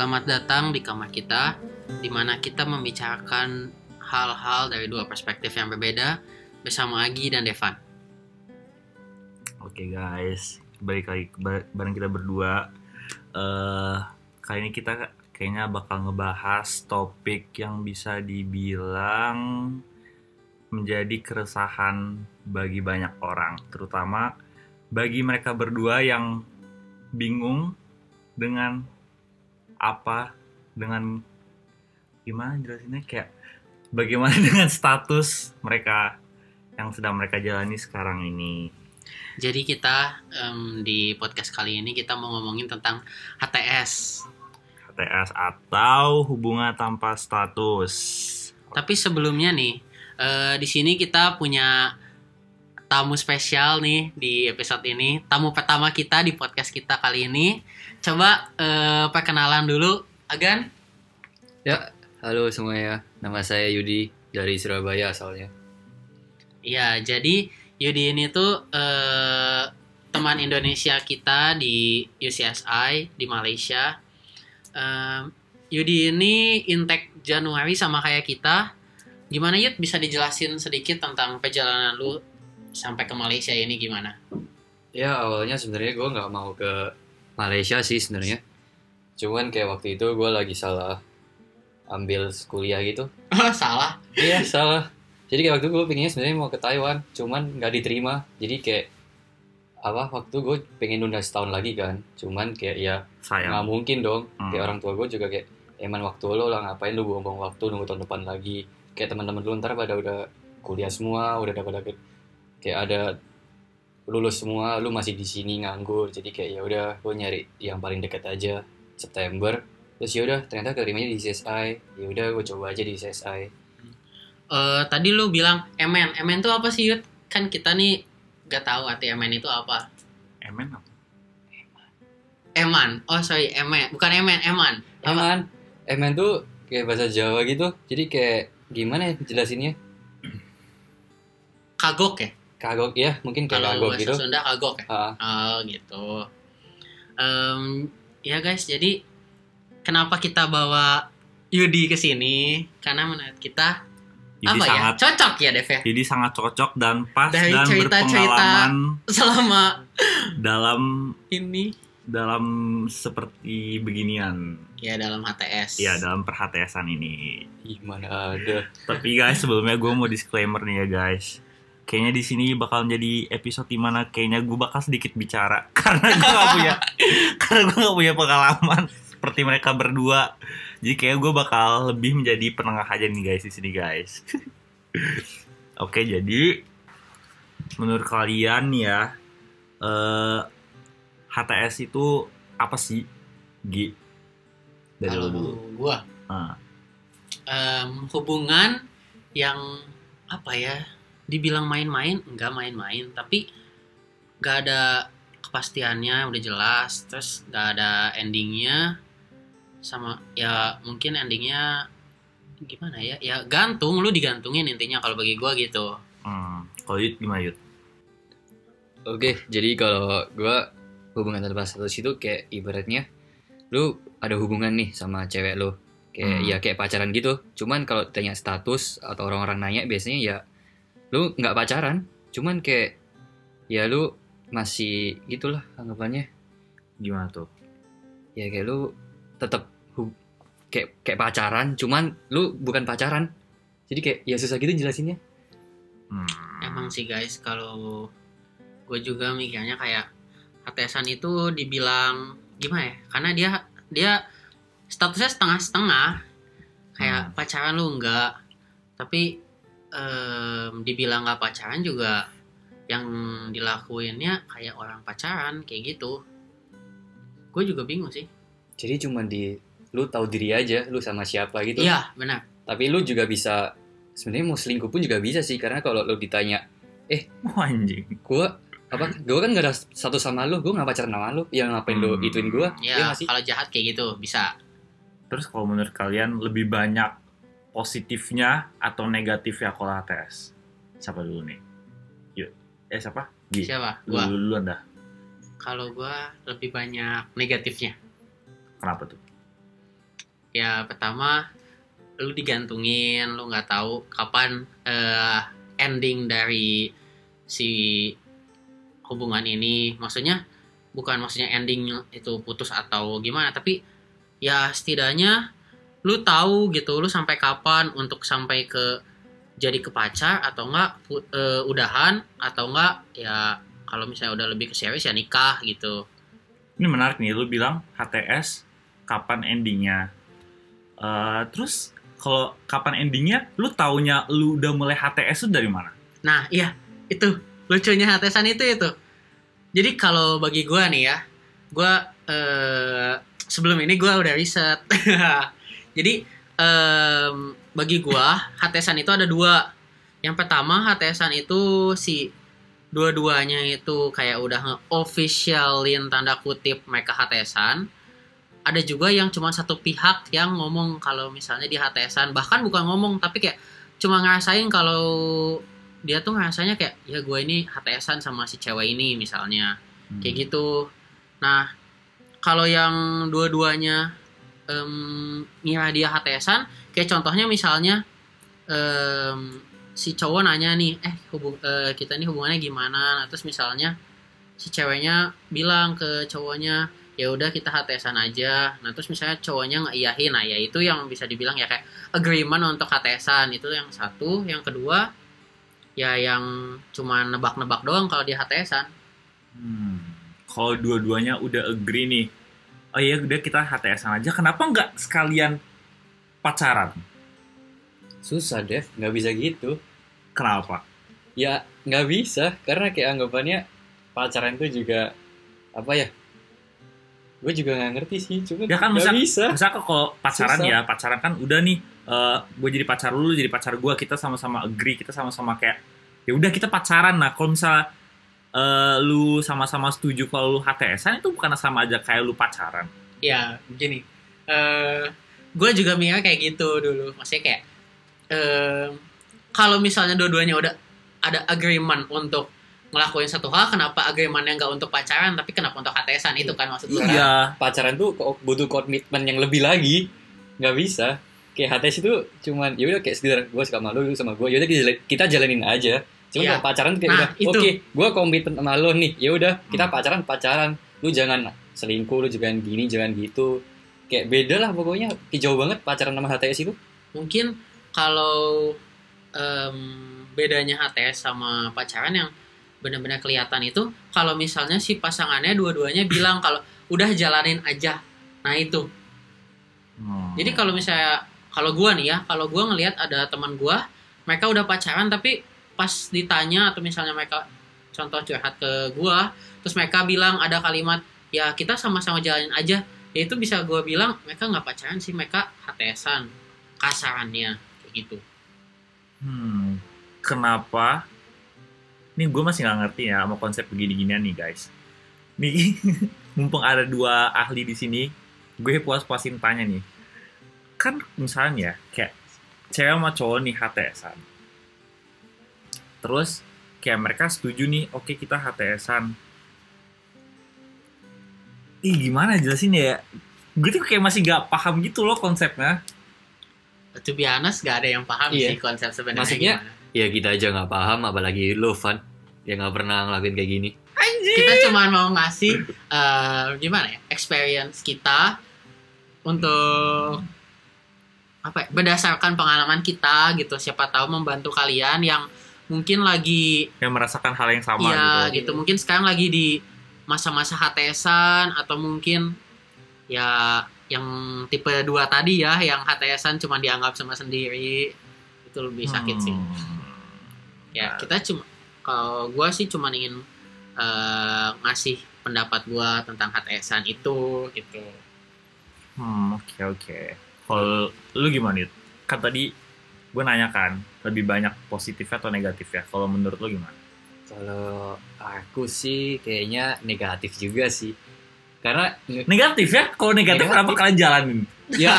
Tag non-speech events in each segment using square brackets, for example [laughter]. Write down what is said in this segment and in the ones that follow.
Selamat datang di kamar kita, di mana kita membicarakan hal-hal dari dua perspektif yang berbeda bersama Agi dan Devan. Oke guys, balik lagi ba- bareng kita berdua. eh kali ini kita kayaknya bakal ngebahas topik yang bisa dibilang menjadi keresahan bagi banyak orang, terutama bagi mereka berdua yang bingung dengan apa, dengan gimana jelasinnya kayak bagaimana [laughs] dengan status mereka yang sedang mereka jalani sekarang ini. Jadi kita em, di podcast kali ini kita mau ngomongin tentang HTS. HTS atau hubungan tanpa status. Tapi sebelumnya nih, eh, di sini kita punya tamu spesial nih di episode ini. Tamu pertama kita di podcast kita kali ini. Coba eh, perkenalan dulu, Agan. Ya, halo semuanya. Nama saya Yudi dari Surabaya asalnya. Iya, jadi Yudi ini tuh eh, teman Indonesia kita di UCSI di Malaysia. Eh, Yudi ini intake Januari sama kayak kita. Gimana Yud bisa dijelasin sedikit tentang perjalanan lu sampai ke Malaysia ini gimana? Ya, awalnya sebenarnya gue nggak mau ke Malaysia sih sebenarnya. Cuman kayak waktu itu gue lagi salah ambil kuliah gitu. [laughs] Salah. Iya, salah. Jadi kayak waktu gue pengennya sebenarnya mau ke Taiwan, cuman nggak diterima. Jadi kayak apa waktu gue pengen nunda setahun lagi kan cuman kayak ya nggak mungkin dong Hmm. kayak orang tua gue juga kayak eman waktu lo lah ngapain lu buang-buang waktu nunggu tahun depan lagi kayak teman-teman lu ntar pada udah kuliah semua udah pada kayak ada lulus semua lu masih di sini nganggur jadi kayak ya udah gue nyari yang paling dekat aja September terus ya udah ternyata keterimanya di CSI ya udah gue coba aja di CSI Eh, tadi lu bilang MN. MN tuh apa sih Yud? Kan kita nih gak tahu arti MN itu apa. Emen apa? Eman. Oh sorry, Emen. Bukan Emen, Eman. Apa? Eman Eman tuh kayak bahasa Jawa gitu jadi kayak gimana ya jelasinnya Kagok ya? Kagok ya mungkin kayak Kalau kagok bahasa gitu Sunda kagok ya? Ah, Oh gitu. Em, ya guys, jadi kenapa kita bawa Yudi ke sini? Karena menurut kita Jadi apa sangat ya? Cocok ya Dev ya? jadi sangat cocok dan pas Dari dan cerita-cerita- berpengalaman Selama dalam ini dalam seperti beginian. ya dalam HTS. Ya dalam perhatian ini. gimana ada Tapi guys sebelumnya gue mau disclaimer nih ya guys. Kayaknya di sini bakal jadi episode di mana kayaknya gue bakal sedikit bicara [laughs] karena gue gak punya karena gue gak punya pengalaman seperti mereka berdua. Jadi kayak gue bakal lebih menjadi penengah aja nih guys di sini guys. [laughs] Oke jadi menurut kalian ya eh HTS itu apa sih? Gi dari lu dulu. gua Ah. hubungan yang apa ya? Dibilang main-main, enggak main-main, tapi nggak ada kepastiannya udah jelas, terus nggak ada endingnya, sama ya mungkin endingnya gimana ya? Ya gantung, lu digantungin intinya kalau bagi gua gitu. Hmm. Kalau Yud gimana Yud? oke jadi kalau gua hubungan tanpa status itu kayak ibaratnya lu ada hubungan nih sama cewek lu kayak Hmm. ya kayak pacaran gitu cuman kalau tanya status atau orang-orang nanya biasanya ya lu nggak pacaran cuman kayak ya lu masih gitulah anggapannya Gimana tuh? ya kayak lu tetap kayak kayak pacaran cuman lu bukan pacaran jadi kayak ya susah gitu jelasinnya Hmm. Emang sih guys, kalau gue juga mikirnya kayak HTSan itu dibilang gimana ya? Karena dia dia statusnya setengah-setengah. Kayak Hmm. pacaran lu enggak. Tapi em, dibilang nggak pacaran juga yang dilakuinnya kayak orang pacaran kayak gitu. Gue juga bingung sih. jadi cuman di lu tahu diri aja lu sama siapa gitu Iya, benar. tapi lu juga bisa sebenarnya mau selingkuh pun juga bisa sih karena kalau lu ditanya Oh, anjing. gua apa gua kan gak ada satu sama lu gua gak pacaran sama lu yang ngapain lu Hmm. ituin gua Ya, Iya sih kalau jahat kayak gitu bisa. Terus kalau menurut kalian lebih banyak positifnya atau negatifnya kalau HTS? Siapa dulu nih? Yuk. Eh siapa? Gi. Siapa? Gua. dulu duluan dah. Kalau gua lebih banyak negatifnya. Kenapa tuh? ya pertama lu digantungin lu nggak tahu kapan eh, ending dari si hubungan ini maksudnya bukan maksudnya ending itu putus atau gimana tapi ya setidaknya lu tahu gitu lu sampai kapan untuk sampai ke jadi ke pacar atau enggak eh, udahan atau enggak ya kalau misalnya udah lebih ke serius ya nikah gitu Ini menarik nih, lu bilang HTS kapan endingnya. Eh, terus kalau kapan endingnya, lu taunya lu udah mulai HTS itu dari mana? Nah, iya, itu lucunya HTSan itu itu. Jadi kalau bagi gua nih ya, gua eh, sebelum ini gua udah riset. [laughs] Jadi em, bagi gua HTSan itu ada dua. Yang pertama HTSan itu si dua-duanya itu kayak udah nge-officialin tanda kutip mereka HTSan. Ada juga yang cuma satu pihak yang ngomong kalau misalnya di HTSan, bahkan bukan ngomong tapi kayak cuma ngerasain kalau dia tuh ngerasanya kayak ya gue ini HTSan sama si cewek ini misalnya Hmm. kayak gitu nah kalau yang dua-duanya ngira dia HTSan kayak contohnya misalnya em, si cowok nanya nih eh hubung eh, kita ini hubungannya gimana? Nah, terus misalnya si ceweknya bilang ke cowoknya ya udah kita HTSan aja. Nah terus misalnya cowoknya nggak iyahin nah ya itu yang bisa dibilang ya kayak agreement untuk HTSan itu yang satu. Yang kedua ya yang cuma nebak-nebak doang kalau dia HTSan Hmm. Kalau dua-duanya udah agree nih, oh iya udah kita HTS aja, kenapa nggak sekalian pacaran? Susah, Dev. Nggak bisa gitu. Kenapa? Ya, nggak bisa. Karena kayak anggapannya pacaran itu juga, apa ya, gue juga nggak ngerti sih. Cuma Ya kan, masa- bisa. Misalkan kalau pacaran Susah. ya, pacaran kan udah nih, gue jadi pacar lu, lu jadi pacar gue, kita sama-sama agree, kita sama-sama kayak, ya udah kita pacaran. Nah, kalau misalnya eh, lu sama-sama setuju kalau lu HTSan itu bukan sama aja kayak lu pacaran. ya begini eh gue juga mikirnya kayak gitu dulu maksudnya kayak em, kalau misalnya dua-duanya udah ada agreement untuk ngelakuin satu hal kenapa agreementnya nggak untuk pacaran tapi kenapa untuk HTSan itu kan maksud gue Iya. Pacaran tuh butuh komitmen yang lebih lagi. Nggak bisa. Kayak HTS itu cuman, ya udah kayak sekedar gue suka sama lu, lu sama gue. Ya udah kita, jala- kita jalanin aja. Cuma kalau pacaran tuh kayak Nah, udah, oke, gue komitmen sama lo nih. Ya udah, kita Hmm. pacaran pacaran. Lu jangan selingkuh, lu jangan gini, jangan gitu. Kayak beda lah pokoknya. Jauh banget pacaran sama HTS itu. mungkin kalau em, bedanya HTS sama pacaran yang benar-benar kelihatan itu kalau misalnya si pasangannya dua-duanya bilang kalau udah jalanin aja nah itu Hmm. Jadi kalau misalnya kalau gua nih ya, kalau gua ngelihat ada teman gua, mereka udah pacaran tapi pas ditanya atau misalnya mereka contoh curhat ke gua, terus mereka bilang ada kalimat ya kita sama-sama jalanin aja, ya itu bisa gua bilang mereka nggak pacaran sih, mereka HTSan kasarannya kayak gitu. Hmm, kenapa? Nih gue masih nggak ngerti ya sama konsep begini-ginian nih guys. Nih [laughs] mumpung ada dua ahli di sini, gue puas-puasin tanya nih. Kan misalnya kayak cewek sama cowok nih HTSan. Terus kayak mereka setuju nih, oke kita HTSan. Ih gimana jelasin ya? Gue tuh kayak masih gak paham gitu loh konsepnya. To be honest, gak ada yang paham Iya. sih konsep sebenarnya Maksudnya, gimana. Ya kita aja nggak paham, apalagi lu, Van. Yang nggak pernah ngelakuin kayak gini. kita cuma mau ngasih eh, gimana ya experience kita untuk apa ya, berdasarkan pengalaman kita gitu siapa tahu membantu kalian yang mungkin lagi Yang merasakan hal yang sama ya gitu. gitu mungkin sekarang lagi di masa-masa HTSan atau mungkin ya yang tipe dua tadi ya yang HTSan cuma dianggap sama sendiri itu lebih sakit sih Hmm. ya kita cuma kalau gue sih cuma ingin eh, ngasih pendapat gue tentang HTSan itu gitu Hmm, oke oke. Kalau lu gimana? Kan tadi gue nanya kan, lebih banyak positifnya atau negatif ya? Kalau menurut lu gimana? Kalau aku sih kayaknya negatif juga sih. Karena [laughs] Negatif ya? Kalau negatif, Negatif. kenapa kalian jalanin? [laughs] ya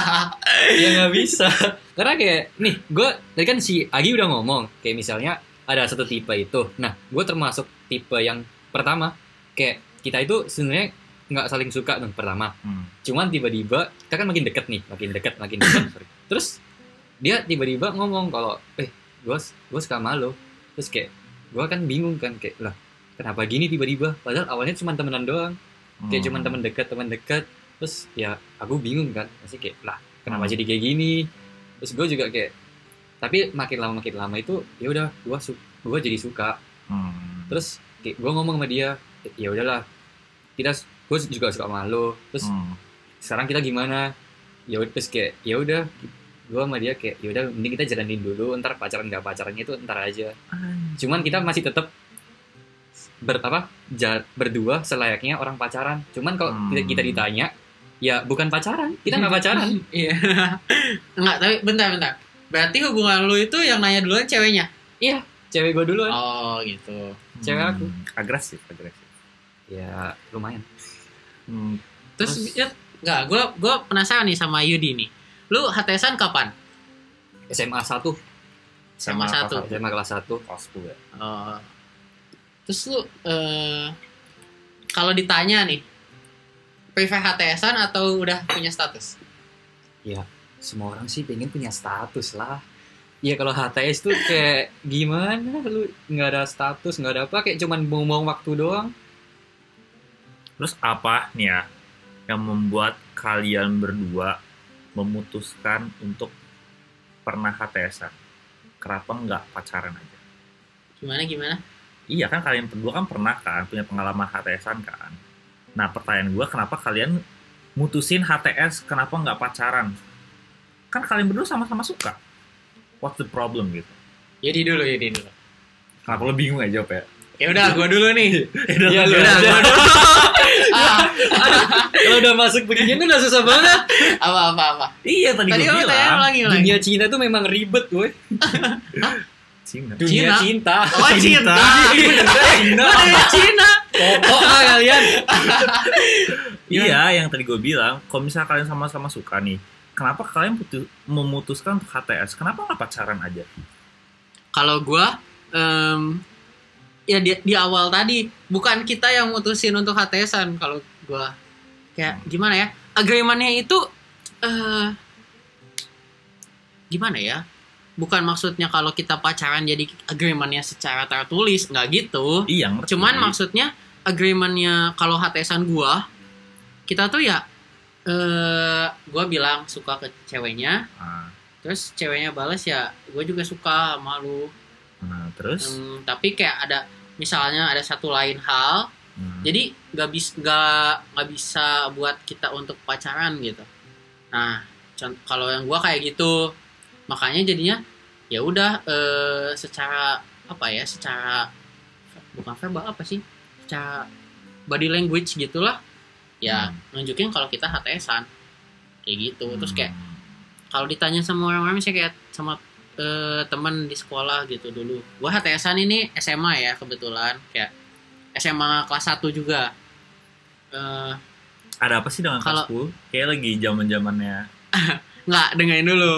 ya nggak bisa karena kayak nih gue tadi kan si Agi udah ngomong kayak misalnya ada satu tipe itu nah gue termasuk tipe yang pertama kayak kita itu sebenarnya nggak saling suka dong pertama Hmm. cuman tiba-tiba kita kan makin deket nih makin deket makin deket [laughs] terus dia tiba-tiba ngomong kalau eh gue gue suka sama lo. Terus kayak gue kan bingung kan kayak lah kenapa gini tiba-tiba? Padahal awalnya cuma temenan doang. Kayak Hmm. cuma temen dekat temen dekat terus ya aku bingung kan. Masih kayak lah kenapa Hmm. jadi kayak gini? Terus gue juga kayak tapi makin lama makin lama itu ya udah gue su gue jadi suka. Hmm. terus kayak gue ngomong sama dia ya udahlah kita gue juga suka sama lo. Terus Hmm. sekarang kita gimana? Ya udah terus kayak ya udah gue sama dia kayak ya udah mending kita jalanin dulu ntar pacaran nggak pacarannya itu ntar aja cuman kita masih tetap ber apa ja- berdua selayaknya orang pacaran cuman kalau Hmm. kita, kita ditanya ya bukan pacaran kita nggak pacaran [laughs] Iya. Enggak, tapi bentar bentar. Berarti hubungan lu itu yang nanya duluan ceweknya? cewek gue duluan Oh, gitu. Cewek aku. Hmm. agresif agresif ya lumayan Hmm. Terus, Terus- ya, enggak, gua gua penasaran nih sama Yudi nih. Lu HTSan kapan? SMA 1 SMA satu. SMA kelas 1 kelas 10 ya Oh. Terus lu eh kalau ditanya nih, prefer HTSan atau udah punya status? semua orang sih pengen punya status lah ya kalau HTS tuh kayak gimana lu nggak ada status nggak ada apa kayak cuman buang-buang waktu doang terus apa nih ya yang membuat kalian berdua memutuskan untuk pernah HTSan kenapa nggak pacaran aja Gimana gimana? Iya kan kalian berdua kan pernah kan punya pengalaman HTSan kan. Nah pertanyaan gue kenapa kalian mutusin HTS kenapa nggak pacaran? Kan kalian berdua sama-sama suka. What's the problem gitu? Yudi dulu, Yudi dulu. Kenapa lo bingung aja jawab ya? Ya udah, gua dulu nih. Iya, lu Udah, aja. gua dulu. [laughs] ah, kalau udah masuk beginian tuh udah susah banget apa apa apa. Iya tadi, Tadi gue bilang. lagi lagi. dunia Cina tuh memang ribet woi [laughs] Cina. dunia Cina? cinta Oh, [laughs] cinta. Iya, beneran. Cina. Cina. Pokok lah kalian Iya yang tadi gue bilang. Kalau misalnya kalian sama-sama suka nih, kenapa kalian putu- memutuskan untuk HTS? Kenapa nggak pacaran aja? Kalau gua em, ya di, di awal tadi bukan kita yang mutusin untuk HTSan kalau gua kayak gimana ya? Agreementnya itu eh gimana ya? Bukan maksudnya kalau kita pacaran jadi agreementnya secara tertulis nggak gitu. Iya. ngerti. Cuman maksudnya agreementnya kalau HTSan gua kita tuh ya eh gua bilang suka ke ceweknya, Nah, terus ceweknya balas ya gue juga suka sama lu. Nah, terus. Hmm, tapi kayak ada misalnya ada satu lain hal, Hmm. jadi nggak bisa nggak nggak bisa buat kita untuk pacaran gitu. Nah, kalau yang gua kayak gitu, makanya jadinya ya udah eh, secara apa ya, secara bukan verbal apa sih, secara body language gitulah, ya Hmm. nunjukin kalau kita HTSan kayak gitu. Terus kayak Hmm. kalau ditanya sama orang-orang misalnya kayak sama eh, teman di sekolah gitu dulu. Gua HTSan ini SMA ya kebetulan. Kayak SMA kelas 1 juga. Eh ada apa sih dengan Kalau- kelas 10? Kayak lagi zaman zamannya [laughs] nggak dengerin dulu.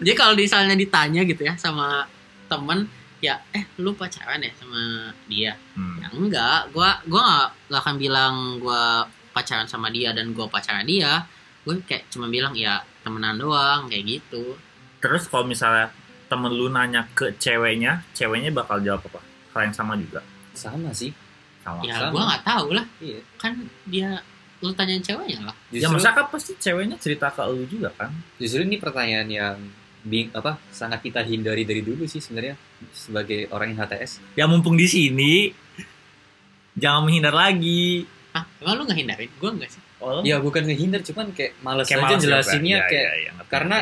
Jadi kalau misalnya ditanya gitu ya sama temen ya eh lu pacaran ya sama dia? Hmm. ya enggak. Gua gua nggak akan bilang gua pacaran sama dia dan gua pacaran dia. Gue kayak cuma bilang ya temenan doang kayak gitu. Terus kalau misalnya temen lu nanya ke ceweknya, ceweknya bakal jawab apa? Hal yang sama juga. sama sih Sama. ya sama. gua nggak tahu lah iya kan dia lu tanyain ceweknya lah Ya justru, masa kan pasti ceweknya cerita ke lu juga kan? justru ini pertanyaan yang bing apa sangat kita hindari dari dulu sih sebenarnya sebagai orang yang HTS Ya mumpung di sini jangan menghindar lagi. ah emang lu nggak hindarin gua nggak sih Oh, ya bukan ngehindar cuman kayak males kayak aja jelasinnya ya. kayak Ya, ya, ngerti, karena.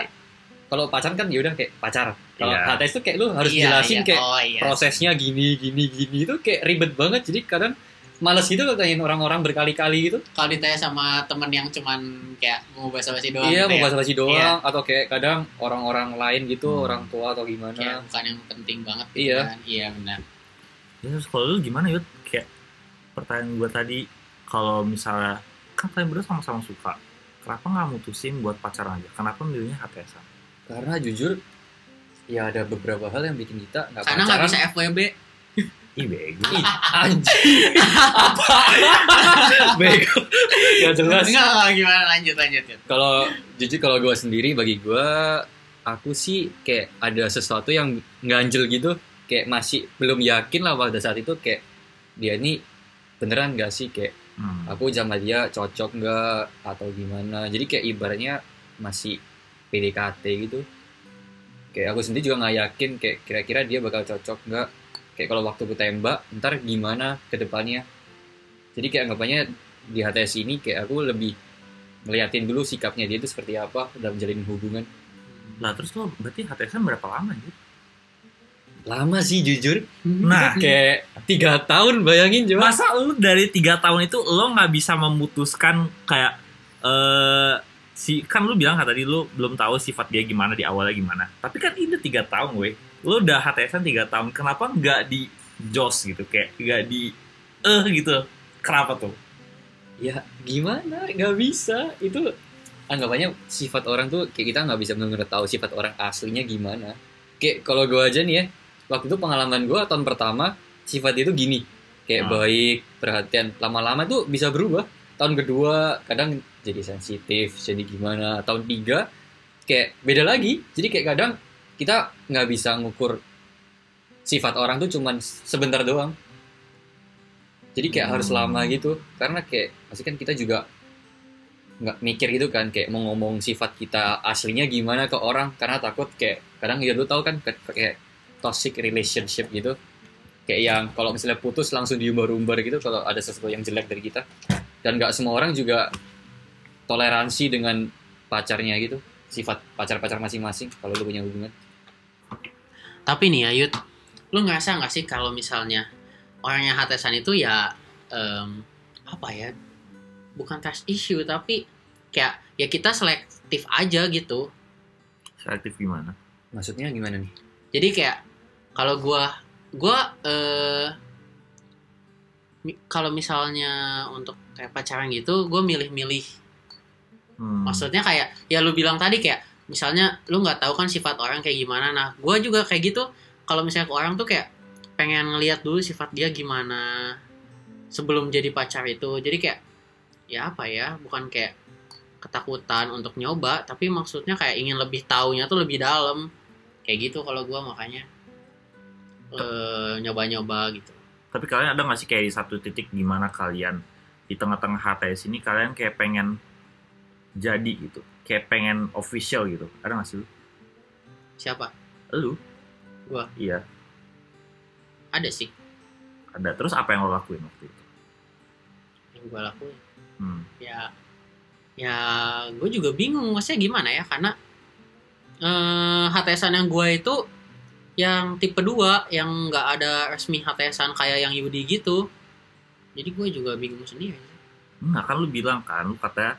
Kalau pacaran kan yaudah kayak pacar kalau Iya. HTS tuh kayak lu harus Iya, jelasin iya. kayak oh, iya. prosesnya gini gini gini itu kayak ribet banget jadi kadang males gitu kalau tanyain orang-orang berkali-kali gitu kalau ditanya sama temen yang cuman kayak mau basa-basi doang iya gitu mau ya, basa-basi doang atau kayak kadang orang-orang lain gitu Hmm. orang tua atau kayak gimana bukan yang penting banget gitu Iya. kan. iya benar Ya, terus kalau lu gimana Yud? Kayak pertanyaan gue tadi, kalau misalnya kan kalian berdua sama-sama suka, kenapa nggak mutusin buat pacaran aja? Kenapa milihnya HTS? Karena jujur ya ada beberapa hal yang bikin kita nggak karena nggak bisa FWB Ih bego. Ih, anjing apa [laughs] bego Gak jelas. Enggak, gimana lanjut lanjut. Yud. Kalau jujur kalau gue sendiri bagi gue aku sih kayak ada sesuatu yang ganjel gitu kayak masih belum yakin lah pada saat itu kayak dia ini beneran gak sih kayak Hmm. aku sama dia cocok nggak atau gimana jadi kayak ibaratnya masih PDKT gitu. Kayak aku sendiri juga nggak yakin kayak kira-kira dia bakal cocok nggak. Kayak kalau waktu aku tembak ntar gimana ke depannya. Jadi kayak anggapannya di HTS ini kayak aku lebih ngeliatin dulu sikapnya dia itu seperti apa dalam menjalin hubungan. Lah terus lo berarti HTSan berapa lama gitu? lama sih jujur. Nah, kayak tiga tahun bayangin coba masa lu dari tiga tahun itu lo nggak bisa memutuskan kayak eh si kan lu bilang kan tadi lu belum tahu sifat dia gimana di awalnya gimana. Tapi kan ini tiga tahun, weh. Lu udah HTSan tiga tahun, kenapa nggak di jos gitu kayak nggak di eh gitu? Kenapa tuh? ya gimana nggak bisa itu anggapannya sifat orang tuh kayak kita nggak bisa benar-benar tahu sifat orang aslinya gimana kayak kalau gue aja nih ya waktu itu pengalaman gue tahun pertama sifat itu gini kayak Ah. baik perhatian lama-lama tuh bisa berubah tahun kedua kadang jadi sensitif jadi gimana. Tahun tiga kayak beda lagi. Jadi kayak kadang kita nggak bisa ngukur sifat orang tuh cuman sebentar doang. Jadi kayak harus Hmm. lama gitu. Karena kayak pasti kan kita juga nggak mikir gitu kan kayak mau ngomong sifat kita aslinya gimana ke orang. Karena takut kayak kadang ya lu tahu kan kayak toxic relationship gitu. Kayak yang kalau misalnya putus langsung diumbar-umbar gitu kalau ada sesuatu yang jelek dari kita dan nggak semua orang juga toleransi dengan pacarnya gitu sifat pacar-pacar masing-masing kalau lu punya hubungan Tapi nih Ayut, lu ngerasa nggak sih kalau misalnya orangnya HTSan itu ya em, apa ya? Bukan trust issue tapi kayak ya kita selektif aja gitu. Selektif gimana? maksudnya gimana nih Jadi kayak kalau gua gua eh mi- kalau misalnya untuk kayak pacaran gitu, gua milih-milih. Hmm. Maksudnya kayak ya lu bilang tadi kayak misalnya lu nggak tahu kan sifat orang kayak gimana. Nah, gua juga kayak gitu. Kalau misalnya ke orang tuh kayak pengen ngelihat dulu sifat dia gimana sebelum jadi pacar itu. Jadi kayak ya apa ya, bukan kayak ketakutan untuk nyoba, tapi maksudnya kayak ingin lebih taunya tuh lebih dalam. Kayak gitu kalau gua makanya eh, nyoba-nyoba gitu. Tapi kalian ada nggak sih kayak di satu titik gimana kalian di tengah-tengah HTS ini kalian kayak pengen jadi gitu, kayak pengen official gitu. Ada nggak sih lu? Siapa? Lu? Gua. Iya, Ada sih ada. Terus apa yang lo lakuin waktu itu? yang gua lakuin. Hmm. ya ya gue juga bingung maksudnya gimana ya karena eh HTSan yang gue itu yang tipe 2 yang nggak ada resmi HTSan kayak yang Yudi gitu jadi gue juga bingung sendiri Enggak kan lu bilang kan, lu katanya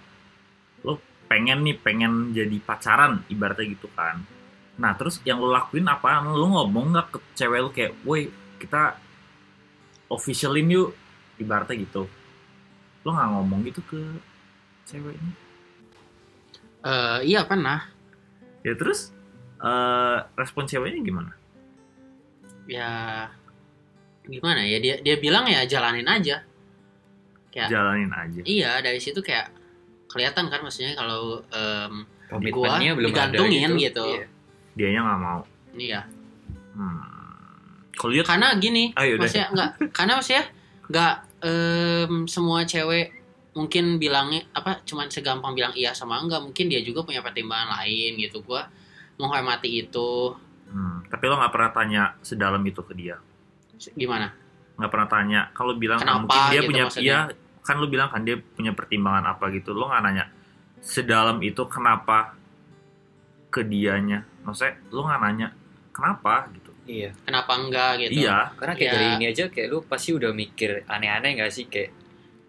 lu pengen nih pengen jadi pacaran ibaratnya gitu kan. Nah terus yang lu lakuin apa? Lu ngomong nggak ke cewek lu kayak, woi kita officialin yuk ibaratnya gitu. Lu nggak ngomong gitu ke ceweknya. Eh iya pernah Ya terus eh respon ceweknya gimana? Ya gimana ya dia dia bilang ya jalanin aja kayak Jalanin aja. iya dari situ kayak kelihatan kan maksudnya kalau komitmennya Gua belum ada digantungin gitu, gitu. Iya. Dianya nggak mau. iya Hmm. Kalau lihat, karena gini ah yaudah. maksudnya nggak karena maksudnya nggak em, semua cewek mungkin bilangnya apa cuman segampang bilang iya sama enggak mungkin dia juga punya pertimbangan lain gitu gua menghormati itu Hmm. Tapi lo nggak pernah tanya sedalam itu ke dia. gimana nggak pernah tanya kalau bilang ah, Kenapa mungkin dia gitu punya maksudnya? iya kan lu bilang kan dia punya pertimbangan apa gitu lo nggak nanya sedalam itu kenapa ke dianya maksudnya lo nggak nanya kenapa gitu iya kenapa enggak gitu iya karena kayak Ya. dari ini aja kayak lu pasti udah mikir aneh-aneh gak sih kayak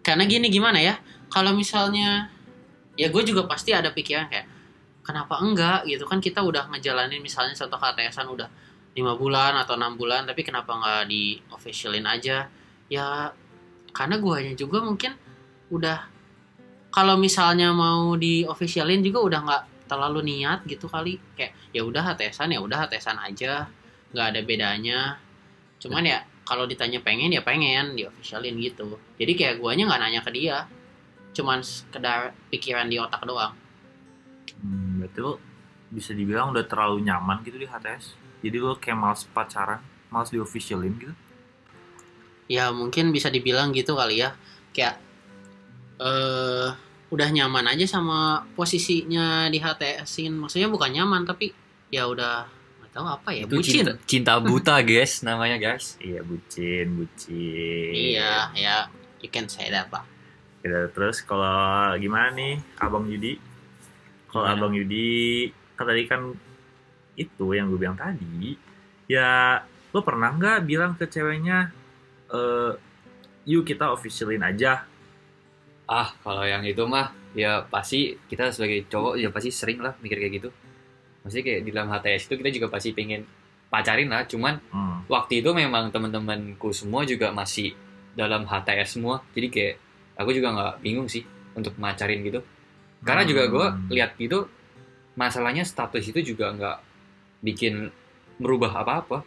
karena gini gimana ya kalau misalnya ya gue juga pasti ada pikiran kayak kenapa enggak gitu. Kan kita udah ngejalanin misalnya satu HTSan udah lima bulan atau enam bulan tapi kenapa nggak di officialin aja? Ya karena guanya juga mungkin udah kalau misalnya mau di officialin juga udah nggak terlalu niat gitu kali. Kayak ya udah HTSan ya udah HTSan aja nggak ada bedanya. Cuman ya kalau ditanya pengen ya pengen di officialin gitu. Jadi kayak guanya nggak nanya ke dia cuman sekedar pikiran di otak doang Hmm, berarti lo bisa dibilang udah terlalu nyaman gitu di HTS. Jadi lo kayak males pacaran, males di officialin gitu. ya mungkin bisa dibilang gitu kali ya kayak eh udah nyaman aja sama posisinya di HTS-in maksudnya bukan nyaman tapi ya udah nggak tahu apa ya Itu bucin cinta, cinta buta [laughs] guys namanya guys. Iya bucin, bucin. iya ya you can say that lah Ya, terus kalau gimana nih Abang Yudi? Kalau Gimana? Abang Yudi kan tadi kan itu yang gue bilang tadi, ya lo pernah nggak bilang ke ceweknya, eh yuk kita officialin aja. Ah kalau yang itu mah ya pasti kita sebagai cowok ya pasti sering lah mikir kayak gitu. Maksudnya kayak di dalam HTS itu kita juga pasti pengen pacarin lah. Cuman Hmm. waktu itu memang teman-temanku semua juga masih dalam HTS semua. Jadi kayak aku juga nggak bingung sih untuk macarin gitu. Karena juga gue Hmm. lihat gitu masalahnya status itu juga nggak bikin merubah apa-apa.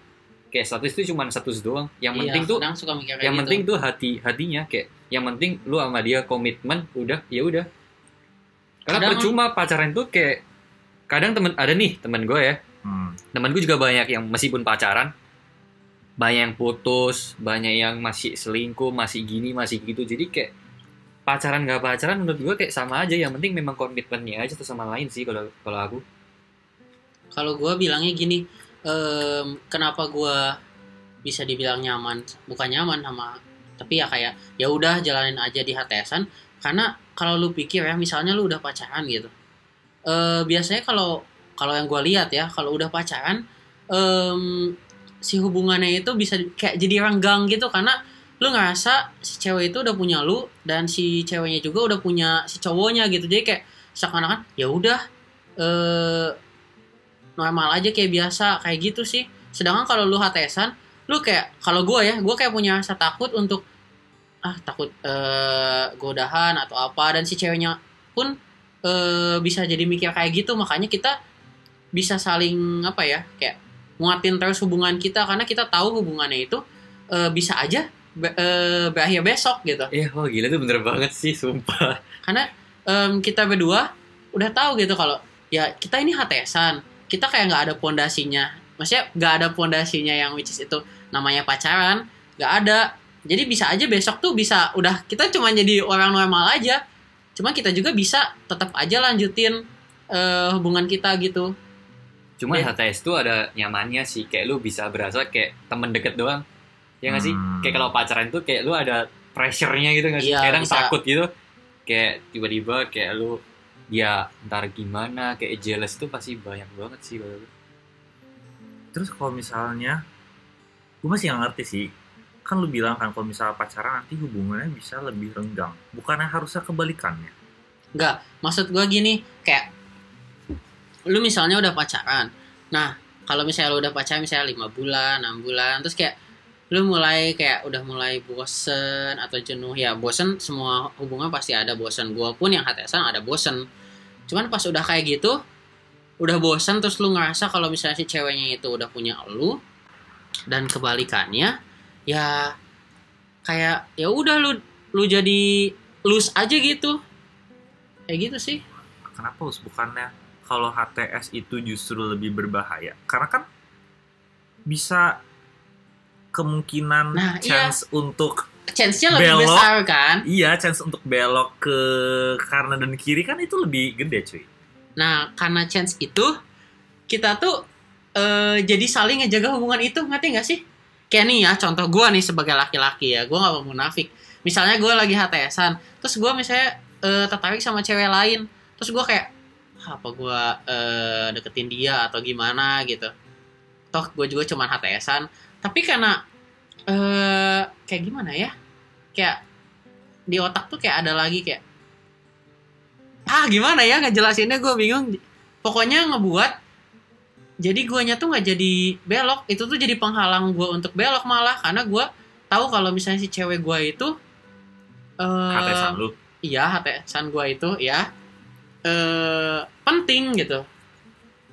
Kayak status itu cuma status doang. Yang Iya, penting tuh suka yang gitu. penting tuh hati hatinya kayak yang penting lu sama dia komitmen udah ya udah karena Kadang- percuma pacaran tuh kayak kadang temen ada nih temen gue ya Hmm. temen gue juga banyak yang meskipun pacaran banyak yang putus banyak yang masih selingkuh masih gini masih gitu jadi kayak pacaran gak pacaran menurut gue kayak sama aja. Yang penting memang komitmennya aja tuh sama lain sih kalau kalau aku. Kalau gue bilangnya gini em, kenapa gue bisa dibilang nyaman? Bukan nyaman sama tapi ya kayak ya udah jalanin aja di HTSan karena kalau lu pikir ya misalnya lu udah pacaran gitu. Eh biasanya kalau kalau yang gue lihat ya kalau udah pacaran em, si hubungannya itu bisa kayak jadi renggang gitu. Karena lu ngerasa si cewek itu udah punya lu dan si ceweknya juga udah punya si cowoknya gitu. Jadi kayak seakan-akan ya udah eh normal aja kayak biasa kayak gitu sih. Sedangkan kalau lu HTSan lu kayak kalau gue ya gue kayak punya rasa takut untuk ah takut eh godahan atau apa. Dan si ceweknya pun eh bisa jadi mikir kayak gitu. Makanya kita bisa saling apa ya kayak nguatin terus hubungan kita. Karena kita tahu hubungannya itu eh, bisa aja be- eh, berakhir besok gitu. Iya, wah gila tuh bener banget sih, sumpah. karena em, kita berdua udah tahu gitu kalau ya kita ini HTSan kita kayak nggak ada pondasinya. Maksudnya nggak ada pondasinya yang which is itu namanya pacaran nggak ada. Jadi bisa aja besok tuh bisa udah kita cuma jadi orang normal aja. Cuma kita juga bisa tetap aja lanjutin eh, hubungan kita gitu. Cuma Iya. HTS tuh ada nyamannya sih, kayak lu bisa berasa kayak temen deket doang. Ya nggak sih? Hmm. Kayak kalau pacaran tuh kayak lu ada pressure-nya gitu nggak sih? Iya, Kadang bisa. takut gitu. Kayak tiba-tiba kayak lu ya ntar gimana, kayak jealous tuh pasti banyak banget sih kalau lu. Terus kalau misalnya, gue masih nggak ngerti sih. Kan lu bilang kan kalau misalnya pacaran nanti hubungannya bisa lebih renggang. Bukannya harusnya kebalikannya? Enggak, maksud gua gini, kayak lu misalnya udah pacaran. Nah, kalau misalnya lu udah pacaran misalnya lima bulan, enam bulan, terus kayak lu mulai kayak udah mulai bosen atau jenuh ya bosen semua hubungan pasti ada bosen. Gua pun yang HTSan ada bosen. Cuman pas udah kayak gitu udah bosen terus lu ngerasa kalau misalnya si ceweknya itu udah punya lu dan kebalikannya ya kayak ya udah lu lu jadi loose aja gitu. Kayak gitu sih. Kenapa harus bukannya kalau HTS itu justru lebih berbahaya? Karena kan bisa kemungkinan Nah, iya. chance untuk chance-nya lebih Belok. besar kan iya chance untuk belok ke kanan dan kiri kan itu lebih gede cuy. nah karena chance itu kita tuh eh, jadi saling ngejaga hubungan itu ngerti nggak sih kayak nih ya contoh gue nih sebagai laki-laki ya gue nggak mau munafik misalnya gue lagi HTSan terus gue misalnya eh, tertarik sama cewek lain terus gue kayak "Ah, apa gue eh, deketin dia atau gimana gitu toh gue juga cuman HTSan tapi karena eh kayak gimana ya? Kayak di otak tuh kayak ada lagi kayak ah gimana ya ngejelasinnya? Gue bingung. Pokoknya ngebuat jadi guanya tuh nggak jadi belok. Itu tuh jadi penghalang gue untuk belok malah. Karena gue tahu kalau misalnya si cewek gue itu eh HTSan lu. iya HTSan gue itu ya eh penting gitu.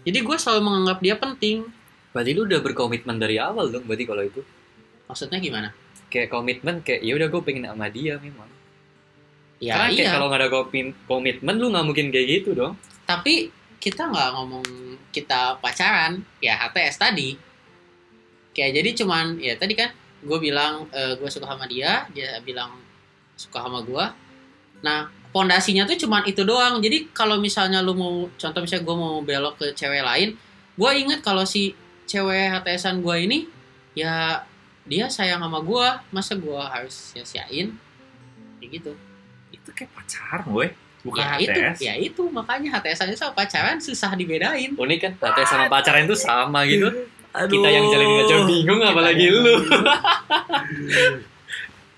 Jadi gue selalu menganggap dia penting Berarti lu udah berkomitmen dari awal dong berarti kalau itu. maksudnya gimana Kayak komitmen kayak ya udah gue pengen sama dia memang. ya Karena kayak iya kalau nggak ada komitmen, komitmen lu nggak mungkin kayak gitu dong. tapi kita nggak ngomong kita pacaran ya HTS tadi kayak jadi cuman ya tadi kan gue bilang gue suka sama dia dia bilang suka sama gue nah pondasinya tuh cuman itu doang jadi kalau misalnya lu mau contoh misalnya gue mau belok ke cewek lain gue inget kalau si cewek HTSan gue ini ya dia sayang sama gue masa gue harus sia-siain kayak gitu Itu kayak pacaran, woi. Bukan ya HTS. itu ya itu makanya HTS aja sama pacaran susah dibedain Unik kan, HTS sama pacaran itu sama gitu. Aduh. Kita yang jalanin aja bingung Kita apalagi lu.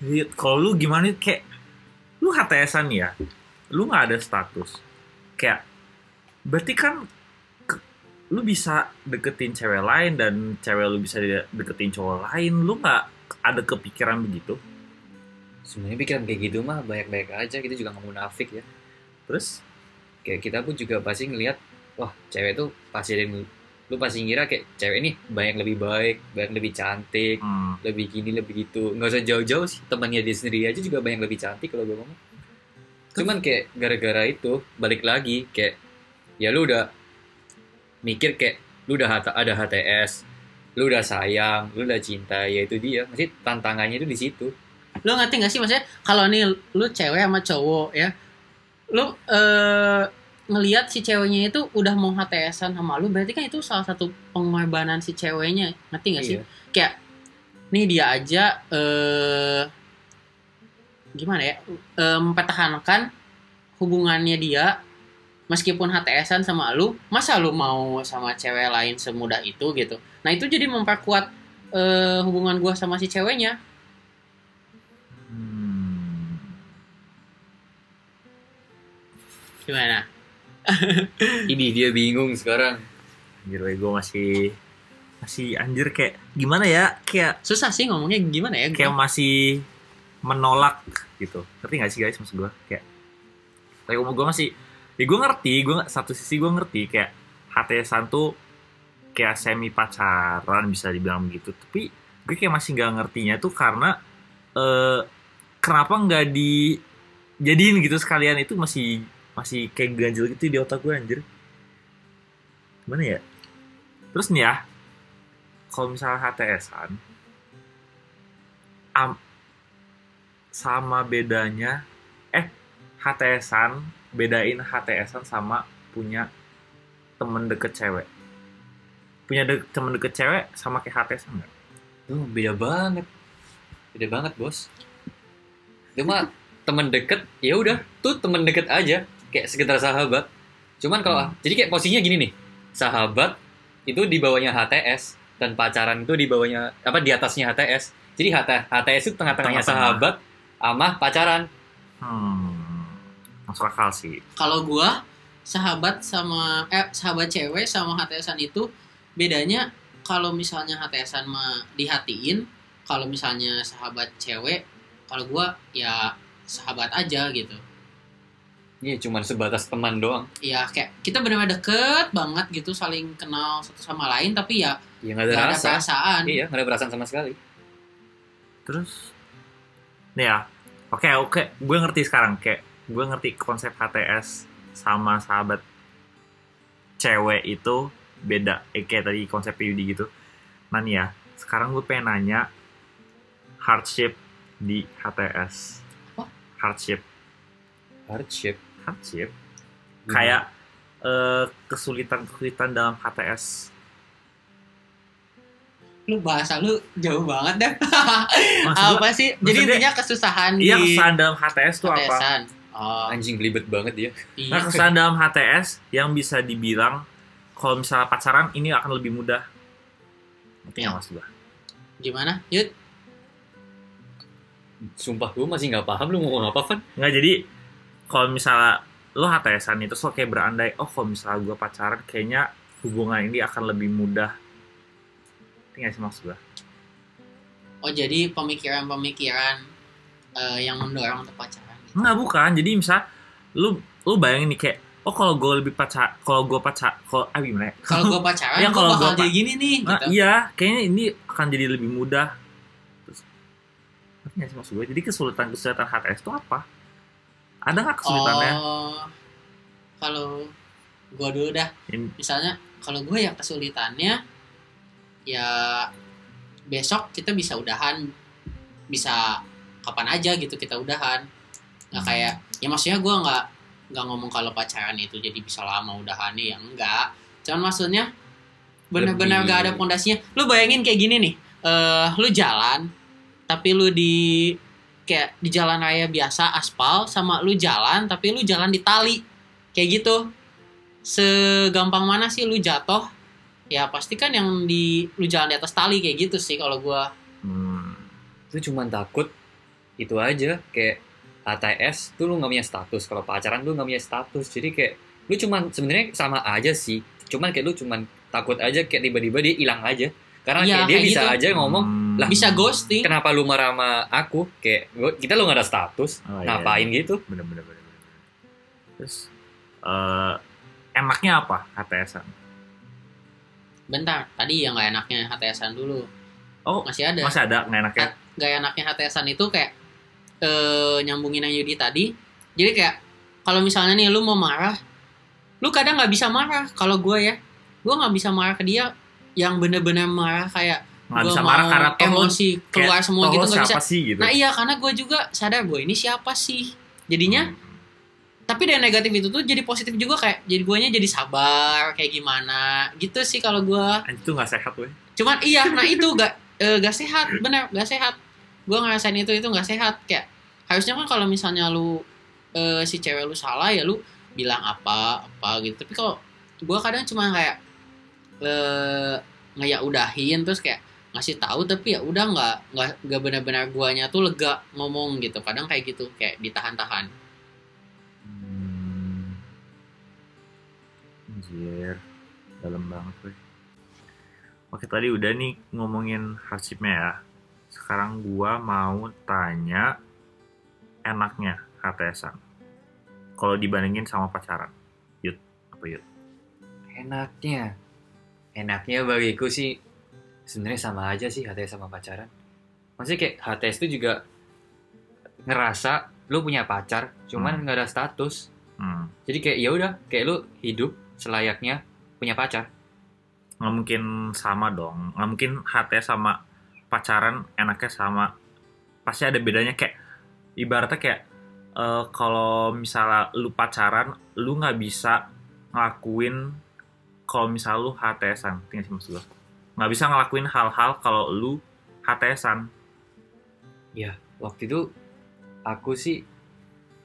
Jadi, [laughs] Kalau lu gimana kayak lu HTSan ya, lu nggak ada status. Kayak berarti kan lu bisa deketin cewek lain dan cewek lu bisa deketin cowok lain, lu nggak ada kepikiran begitu? Sebenarnya pikiran kayak gitu mah baik-baik aja, kita juga nggak munafik ya. Terus? Kayak kita pun juga pasti ngelihat, wah cewek tuh pasti ada yang lu pasti ngira kayak cewek ini banyak lebih baik, banyak lebih cantik, hmm, lebih gini lebih gitu. Nggak usah jauh-jauh sih temannya dia sendiri aja juga banyak lebih cantik kalau gue ngomong. Cuman kayak gara-gara itu balik lagi kayak ya lu udah mikir kayak lu udah ada HTS lu udah sayang lu udah cinta ya itu dia. Masih tantangannya itu di situ. Lu ngerti gak sih maksudnya? Kalau nih lu cewek sama cowok ya lu eh ngelihat si ceweknya itu udah mau HTSan sama lu berarti kan itu salah satu pengorbanan si ceweknya. Ngerti gak sih? Iya. kayak nih dia aja eh gimana ya eh, mempertahankan hubungannya dia meskipun HTSan sama lu masa lu mau sama cewek lain semudah itu gitu nah itu jadi memperkuat eh, hubungan gua sama si ceweknya hmm. gimana [laughs] ini dia bingung sekarang Anjir, gue masih masih anjir kayak gimana ya? Kayak susah sih ngomongnya gimana ya kayak gua. masih menolak gitu. Ngerti gak sih guys maksud gue? Kayak kayak gue masih ya gue ngerti, gue satu sisi gue ngerti kayak HTSan tuh kayak semi pacaran bisa dibilang begitu. Tapi gue kayak masih nggak ngertinya tuh karena eh kenapa nggak dijadiin gitu sekalian itu masih masih kayak ganjil gitu di otak gue anjir. Gimana ya? Terus nih ya, kalau misalnya HTSan, am, sama bedanya, eh HTSan, bedain HTSan sama punya temen deket cewek. Punya de- temen deket cewek sama kayak HTSan nggak? Tuh, beda banget. Beda banget bos. Itu mah [laughs] teman deket ya udah tuh teman deket aja kayak sekitar sahabat. Cuman kalau jadi kayak posisinya gini nih sahabat itu di bawahnya HTS dan pacaran itu di bawahnya apa di atasnya HTS jadi HT, HTS itu tengah-tengahnya Tengah-tengah. sahabat sama pacaran. Hmm, masuk akal sih. kalau gua sahabat sama eh sahabat cewek sama HTSan itu bedanya kalau misalnya HTSan mah dihatiin kalau misalnya sahabat cewek kalau gua ya sahabat aja gitu. Iya cuman sebatas teman doang. Ya kayak kita benar-benar deket banget gitu saling kenal satu sama lain tapi ya ya nggak ada gak ada rasa perasaan. Iya nggak ada perasaan sama sekali. Terus, nih ya, oke oke, gue ngerti sekarang kayak gue ngerti konsep HTS sama sahabat cewek itu beda, eh, kayak tadi konsep Yudi gitu. Nah nih ya, sekarang gue pengen nanya hardship di HTS. Apa? Hardship, hardship hardship, kayak eh, kesulitan-kesulitan dalam HTS. lu bahasa lu jauh banget gue, apa sih jadi intinya kesusahan iya di kesan dalam HTS tuh apa? Oh anjing belibet banget dia iya Nah, kesan dalam HTS yang bisa dibilang kalau misalnya pacaran ini akan lebih mudah. Ngerti nggak maksud gua? gimana yud sumpah gue masih nggak paham lu ngomong apa Van Nggak jadi kalau misalnya lo HTSan itu lo kayak berandai, oh kalau misalnya gua pacaran kayaknya hubungan ini akan lebih mudah. Ngerti nggak sih maksud gua? Oh jadi pemikiran-pemikiran eh, yang mendorong untuk pacaran. Gitu. Nggak bukan. Jadi misal lu lu bayangin nih kayak oh kalau gue lebih pacar kalau gue pacar kalau ah gimana ya? Kalau gue [laughs] pacaran, Ya, gue kalau bakal gua jadi gini nih. Nah, Gitu. iya, kayaknya ini akan jadi lebih mudah. Terus, sih maksud gue? Jadi kesulitan-kesulitan HTS itu apa? ada nggak kesulitannya Oh, kalau gua dulu dah. In- Misalnya kalau gue ya kesulitannya ya besok kita bisa udahan bisa kapan aja gitu kita udahan nggak kayak ya maksudnya gue nggak nggak ngomong kalau pacaran itu jadi bisa lama udahannya ya enggak. Cuman maksudnya benar-benar gak ada pondasinya. Lu bayangin kayak gini nih eh lu jalan tapi lu di kayak di jalan raya biasa aspal sama lu jalan tapi lu jalan di tali. Kayak gitu. Segampang mana sih lu jatuh? Ya pasti kan yang di lu jalan di atas tali kayak gitu sih kalau gua. Hmm. Itu cuman takut itu aja. Kayak HTS tuh lu nggak punya status. Kalau pacaran tuh nggak punya status. Jadi kayak lu cuman sebenarnya sama aja sih. Cuman kayak lu cuman takut aja kayak tiba-tiba dia hilang aja. Karena Iya, kayak dia kayak bisa gitu. aja ngomong Hmm. lah bisa ghosting kenapa lu marah sama aku kayak gua- kita lu nggak ada status Oh, iya. ngapain gitu bener bener bener, bener. terus eh enaknya apa HTSan bentar tadi yang nggak enaknya HTSan dulu oh masih ada masih ada nggak enaknya nggak enaknya HTSan itu kayak eh, nyambungin yang Yudi tadi. Jadi kayak kalau misalnya nih lu mau marah lu kadang nggak bisa marah kalau gue ya. Gue nggak bisa marah ke dia yang bener-bener marah kayak nggak gua bisa marah mau karena toh lo emosi keluar semua gitu nggak bisa. siapa sih gitu? Nah iya karena gue juga sadar gue ini siapa sih? Jadinya Hmm. tapi dari negatif itu tuh jadi positif juga kayak jadi guanya jadi sabar kayak gimana gitu sih kalau gue Anjing, itu nggak sehat weh cuman iya nah itu gak eh, gak sehat bener gak sehat gue ngerasain itu itu gak sehat kayak harusnya kan kalau misalnya lu eh, si cewek lu salah ya lu bilang apa apa gitu tapi kalau gue kadang cuma kayak eh nggak udahin terus kayak ngasih tahu tapi ya udah nggak nggak nggak benar-benar guanya tuh lega ngomong gitu kadang kayak gitu kayak ditahan-tahan Hmm. Anjir, dalam banget weh. Oke tadi udah nih ngomongin hardshipnya ya. Sekarang gua mau tanya enaknya HTSan. Kalau dibandingin sama pacaran. Yud, apa Yud? enaknya enaknya bagiku sih sebenarnya sama aja sih HTS sama pacaran maksudnya kayak HTS itu juga ngerasa lu punya pacar cuman Hmm. nggak ada status Hmm. jadi kayak ya udah kayak lu hidup selayaknya punya pacar Nggak mungkin sama dong. Nggak mungkin HTS sama pacaran enaknya sama. Pasti ada bedanya kayak ibaratnya kayak eh, kalau misalnya lu pacaran, lu nggak bisa ngelakuin kalau misalnya lu HTSan, tinggal sih maksud. Nggak bisa ngelakuin hal-hal kalau lu HTSan. waktu itu aku sih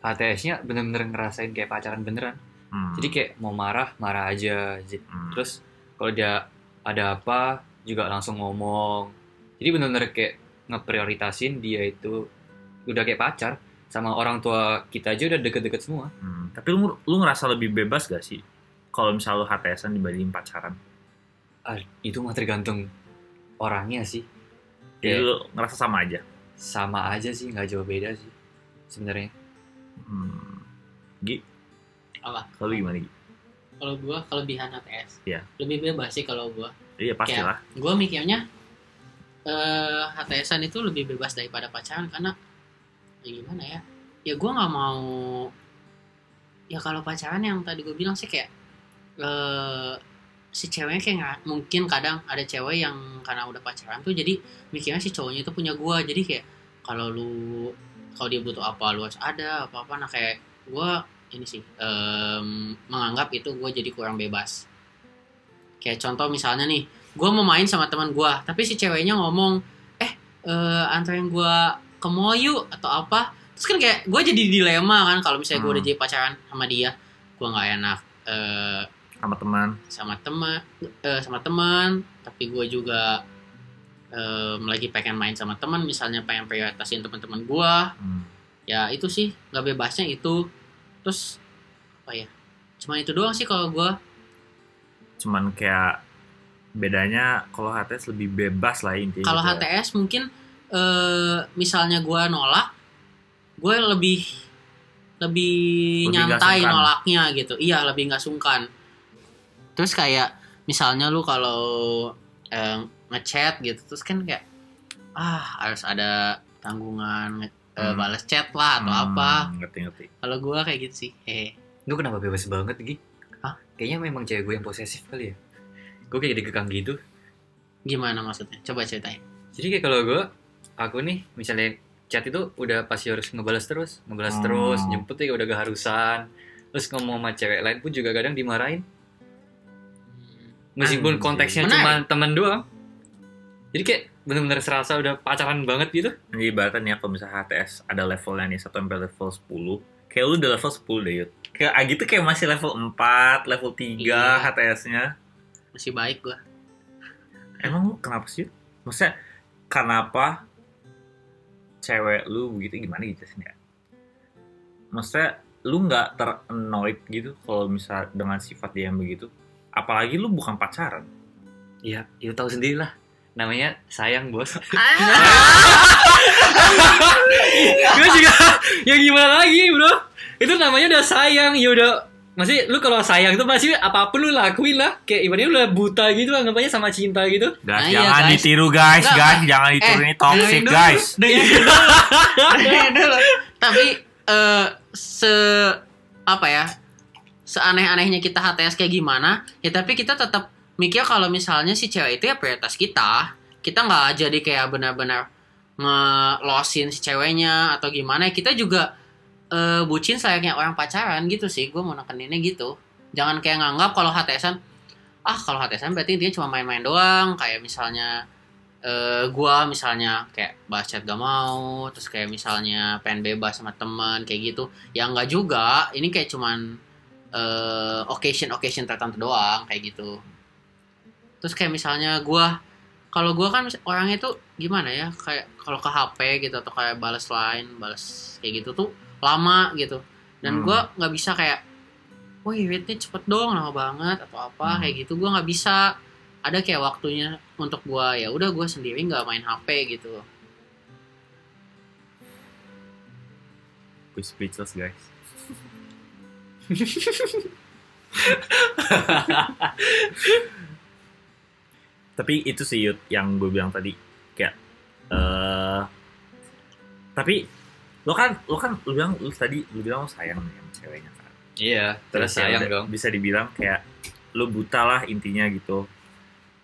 HTS-nya bener-bener ngerasain kayak pacaran beneran Hmm. jadi kayak mau marah marah aja Hmm. terus kalau dia ada apa juga langsung ngomong jadi bener-bener kayak ngeprioritasin dia itu udah kayak pacar sama orang tua kita aja udah deket-deket semua Hmm. Tapi lu, lu ngerasa lebih bebas gak sih kalau misalnya lu HTSan dibandingin pacaran? Ah, itu mah tergantung orangnya sih Jadi Kayak lu ngerasa sama aja. sama aja sih nggak jauh beda sih sebenarnya Hmm. Gi, apa kalau gimana Gi? kalau gua kelebihan HTS Iya. lebih bebas sih kalau gua Iya pastilah. gue mikirnya eh HTSan itu lebih bebas daripada pacaran karena ya gimana ya? Ya gue nggak mau ya kalau pacaran yang tadi gue bilang sih kayak eh si ceweknya kayak nggak mungkin kadang ada cewek yang karena udah pacaran tuh jadi mikirnya si cowoknya itu punya gue jadi kayak kalau lu kalau dia butuh apa lu harus ada apa apa nah kayak gue ini sih em, menganggap itu gue jadi kurang bebas. Kayak contoh misalnya nih gue mau main sama teman gue tapi si ceweknya ngomong eh eh anterin gue ke mall yuk atau apa terus kan kayak gue jadi dilema kan kalau misalnya gue Hmm. udah jadi pacaran sama dia gue nggak enak eh sama teman. sama teman eh, sama teman tapi gue juga em, lagi pengen main sama teman misalnya pengen prioritasin teman-teman gue Hmm. ya itu sih nggak bebasnya itu terus apa ya cuma itu doang sih kalau gue Cuman kayak bedanya kalau HTS lebih bebas lah intinya. kalau gitu ya. HTS mungkin eh, misalnya gue nolak gue lebih lebih, Lebih nyantai nolaknya gitu iya lebih nggak sungkan terus kayak misalnya lu kalau eh, ngechat gitu terus kan kayak ah harus ada tanggungan eh, Hmm. balas chat lah atau Hmm, apa Ngerti ngerti. kalau gue kayak gitu sih eh Gue kenapa bebas banget Gi? Hah? Kayaknya memang cewek gue yang posesif kali ya Gue kayak dikekang gitu? Gimana maksudnya? Coba ceritain. Jadi kayak kalau gue Aku nih misalnya chat itu udah pasti harus ngebalas terus Ngebalas Hmm. terus Jemput ya udah keharusan. Terus ngomong sama cewek lain pun juga kadang dimarahin. Meskipun Anjir. konteksnya Menarik. cuma temen doang. Jadi kayak bener-bener serasa udah pacaran banget gitu. Ini ibaratnya ya, kalau misalnya HTS ada levelnya nih 1 sampai level 10 Kayak lu udah level 10 deh Yud. Kayak Agi tuh kayak masih level 4, level 3 Iya. HTS-nya masih baik gue Emang kenapa sih? Maksudnya kenapa cewek lu begitu gimana gitu sih ya? Maksudnya lu nggak ter-annoyed gitu kalau misal dengan sifat dia yang begitu? Apalagi lu bukan pacaran. Ya, itu tahu sendiri lah Namanya sayang bos [laughs] gue juga ya gimana lagi bro itu namanya udah sayang ya udah masih lu kalau sayang tuh pasti apa pun lu lakuin lah kayak ibaratnya lu udah buta gitu anggapannya sama cinta gitu Guys, Nah, iya, jangan guys. ditiru guys, Nggak, guys, nggak. jangan ditiru Eh, ini toxic dulu. guys. dengerin dulu Dengerin dulu. [laughs] tapi eh, se apa ya seaneh-anehnya kita HTS kayak gimana ya tapi kita tetap mikir kalau misalnya si cewek itu ya prioritas kita kita nggak jadi kayak benar-benar ngelosin si ceweknya atau gimana kita juga eh, bucin sayangnya orang pacaran gitu sih gue mau nekeninnya gitu. Jangan kayak nganggap kalau HTSan ah kalau HTSan berarti dia cuma main-main doang. Kayak misalnya eh gua misalnya kayak bahas chat gak mau terus kayak misalnya pengen bebas sama teman kayak gitu. Ya enggak juga ini kayak cuman eh occasion occasion tertentu doang kayak gitu. Terus kayak misalnya gua kalau gua kan orangnya tuh gimana ya kayak kalau ke HP gitu atau kayak balas lain balas kayak gitu tuh lama gitu dan Hmm. gua nggak bisa kayak wih readnya cepet dong lama banget atau apa Hmm. kayak gitu gua nggak bisa ada kayak waktunya untuk gua ya udah gua sendiri nggak main HP gitu Gue speechless guys. Tapi itu sih yang gue bilang tadi kayak eh tapi lo kan lo kan lo bilang lo tadi lo bilang lo sayang nih sama ceweknya kan. iya terus ya sayang dong Bisa dibilang kayak lo buta lah intinya gitu.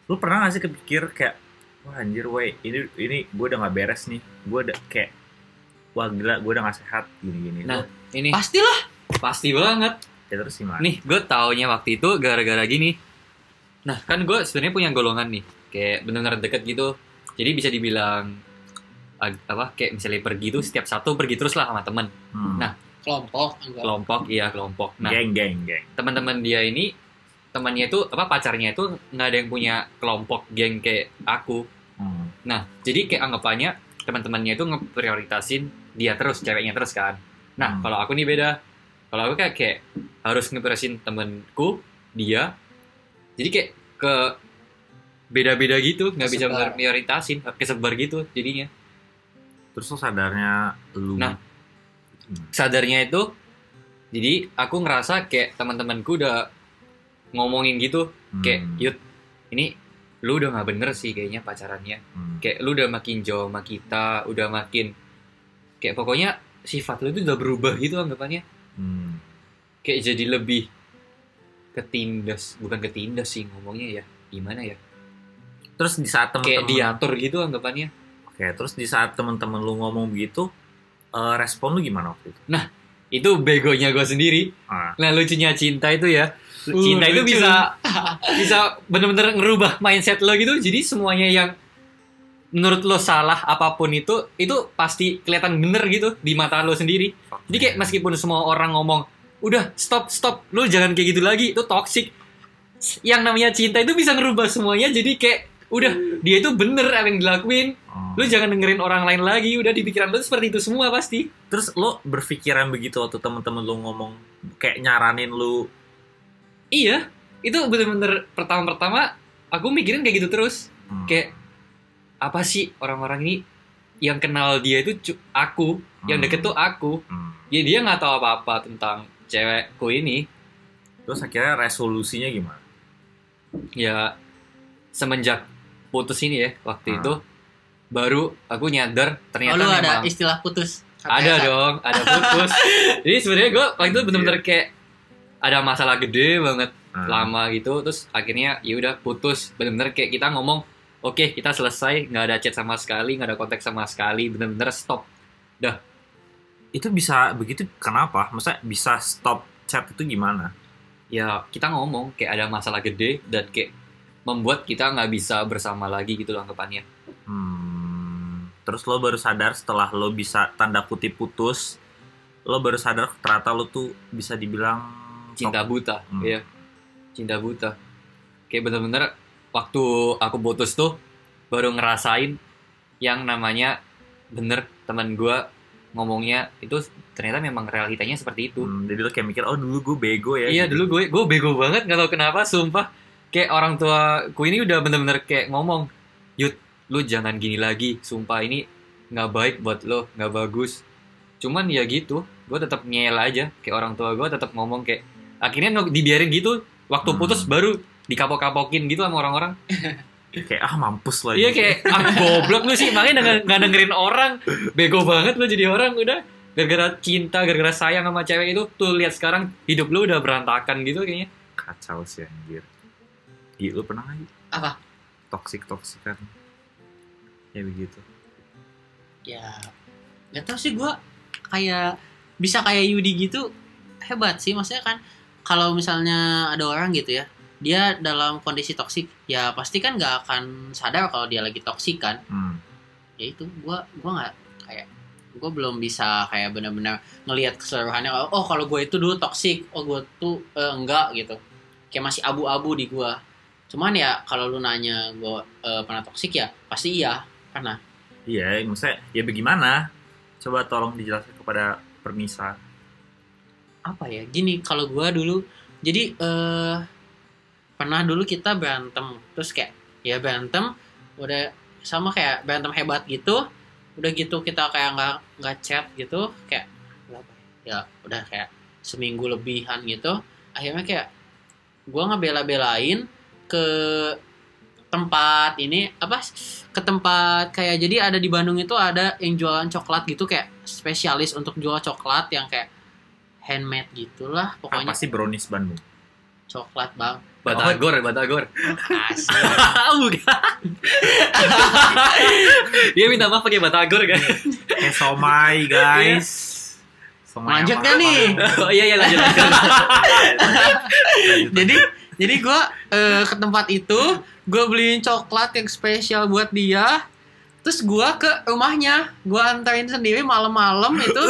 Lo pernah gak sih kepikir kayak wah anjir weh ini ini gue udah gak beres nih. Gue udah kayak wah gila gue udah gak sehat gini-gini. Nah, Lo- ini pastilah pasti banget ya terus gimana? nih gue taunya waktu itu gara-gara gini nah kan gue sebenarnya punya golongan nih kayak benar-benar deket gitu jadi bisa dibilang apa kayak misalnya pergi tuh setiap satu pergi terus lah sama temen. Hmm. nah, kelompok enggak. kelompok iya kelompok. Nah geng geng geng. teman-teman dia ini temannya itu apa pacarnya itu nggak ada yang punya kelompok geng kayak aku. Hmm. nah jadi kayak anggapannya teman-temannya itu ngeprioritasin dia terus ceweknya terus kan. Nah Hmm. kalau aku nih beda. Kalau aku kayak kayak harus ngeprioritasin temenku dia. Jadi kayak ke beda-beda gitu nggak bisa prioritasin kesebar gitu jadinya Terus lo sadarnya lu Nah. sadarnya itu jadi aku ngerasa kayak teman-temanku udah ngomongin gitu Hmm. kayak yud ini lu udah nggak bener sih kayaknya pacarannya Hmm. kayak lu udah makin jauh sama kita udah makin kayak pokoknya sifat lu itu udah berubah gitu anggapannya Hmm. kayak jadi lebih ketindas bukan ketindas sih ngomongnya ya gimana ya Terus di saat kayak temen-temen diatur gitu anggapannya Oke, terus di saat temen-temen lu ngomong begitu eh, respon lu gimana waktu itu? itu begonya gue sendiri. Ah, nah lucunya cinta itu ya. Uh, cinta itu lucu. bisa [laughs] bisa bener-bener ngerubah mindset lo gitu. Jadi semuanya yang menurut lo salah apa pun itu itu pasti kelihatan bener gitu di mata lo sendiri. Jadi kayak meskipun semua orang ngomong, udah stop stop, lu jangan kayak gitu lagi, itu toxic. Yang namanya cinta itu bisa ngerubah semuanya, jadi kayak udah dia itu bener apa yang dilakuin. Oh. Lu jangan dengerin orang lain lagi, udah di pikiran lu seperti itu semua pasti. Terus lo berpikiran begitu waktu temen-temen lu ngomong kayak nyaranin lu Iya, itu bener-bener pertama-pertama aku mikirin kayak gitu terus. hmm, Kayak apa sih orang-orang ini yang kenal dia itu aku, yang hmm, deket tuh aku. hmm. Ya dia nggak tahu apa-apa tentang cewekku ini. Terus akhirnya resolusinya gimana? ya semenjak putus ini ya waktu Hmm. itu baru aku nyadar oh ternyata lu ada memang istilah putus? Ada dong ada putus. [laughs] Jadi sebenarnya gue waktu itu bener-bener kayak ada masalah gede banget Hmm. lama gitu. Terus akhirnya ya udah putus. Bener-bener kayak kita ngomong oke kita selesai. Nggak ada chat sama sekali nggak ada kontak sama sekali. Bener-bener stop. Itu bisa begitu kenapa? Masa bisa stop chat itu gimana? ya kita ngomong kayak ada masalah gede dan kayak membuat kita nggak bisa bersama lagi gitu loh anggapannya Hmm. Terus lo baru sadar setelah lo bisa tanda kutip putus, lo baru sadar ternyata lo tuh bisa dibilang cinta buta Hmm. ya cinta buta kayak bener-bener waktu aku putus tuh baru ngerasain yang namanya bener teman gua ngomongnya itu ternyata memang realitanya seperti itu Hmm, jadi lo kayak mikir, oh dulu gue bego ya. iya gitu. dulu gue gue bego banget nggak tahu kenapa sumpah kayak orang tua ku ini udah bener-bener kayak ngomong yud lu jangan gini lagi. Sumpah ini nggak baik buat lo nggak bagus. Cuman ya gitu gue tetap ngeyel aja. Kayak orang tua gue tetap ngomong kayak akhirnya dibiarin gitu. Waktu Hmm. putus baru dikapok-kapokin gitu sama orang-orang. [laughs] Kayak ah mampus lagi. iya kayak ah goblok lu sih. Makanya denger- nggak dengerin orang. Bego banget lu jadi orang udah. Gara-gara cinta gara-gara sayang sama cewek itu tuh lihat sekarang hidup lu udah berantakan gitu kayaknya. Kacau sih anjir. Iya, lo pernah nggak? Apa? Toxic toxic kan. Ya begitu. ya nggak tahu sih gue kayak bisa kayak Yudi gitu hebat sih maksudnya kan kalau misalnya ada orang gitu ya dia dalam kondisi toksik ya pasti kan nggak akan sadar kalau dia lagi toksik kan Hmm. ya itu gue gua nggak kayak gue belum bisa kayak benar-benar ngelihat keseluruhannya oh kalau gue itu dulu toksik oh gue tuh eh, enggak gitu kayak masih abu-abu di gue cuman ya kalau lu nanya gue eh, pernah toksik ya pasti iya pernah Iya, maksudnya ya bagaimana? Coba tolong dijelaskan kepada Permisa. apa ya gini kalau gua dulu jadi eh pernah dulu kita berantem terus kayak ya berantem udah sama kayak berantem hebat gitu udah gitu kita kayak nggak nggak chat gitu kayak ya? ya udah kayak seminggu lebihan gitu akhirnya kayak gua ngebela-belain ke tempat ini apa ke tempat kayak jadi ada di Bandung itu ada yang jualan coklat gitu kayak spesialis untuk jual coklat yang kayak handmade gitulah pokoknya Apa sih brownies Bandung? coklat bang batagor batagor asli [laughs] bukan dia minta maaf pakai batagor kan Kayak somai, guys. Somai Lanjut apa- nggak nih? oh iya iya lanjut lanjut Lanjut. [laughs] jadi jadi gue ke tempat itu gue beliin coklat yang spesial buat dia. Terus gue ke rumahnya. Gue anterin sendiri malam-malam itu.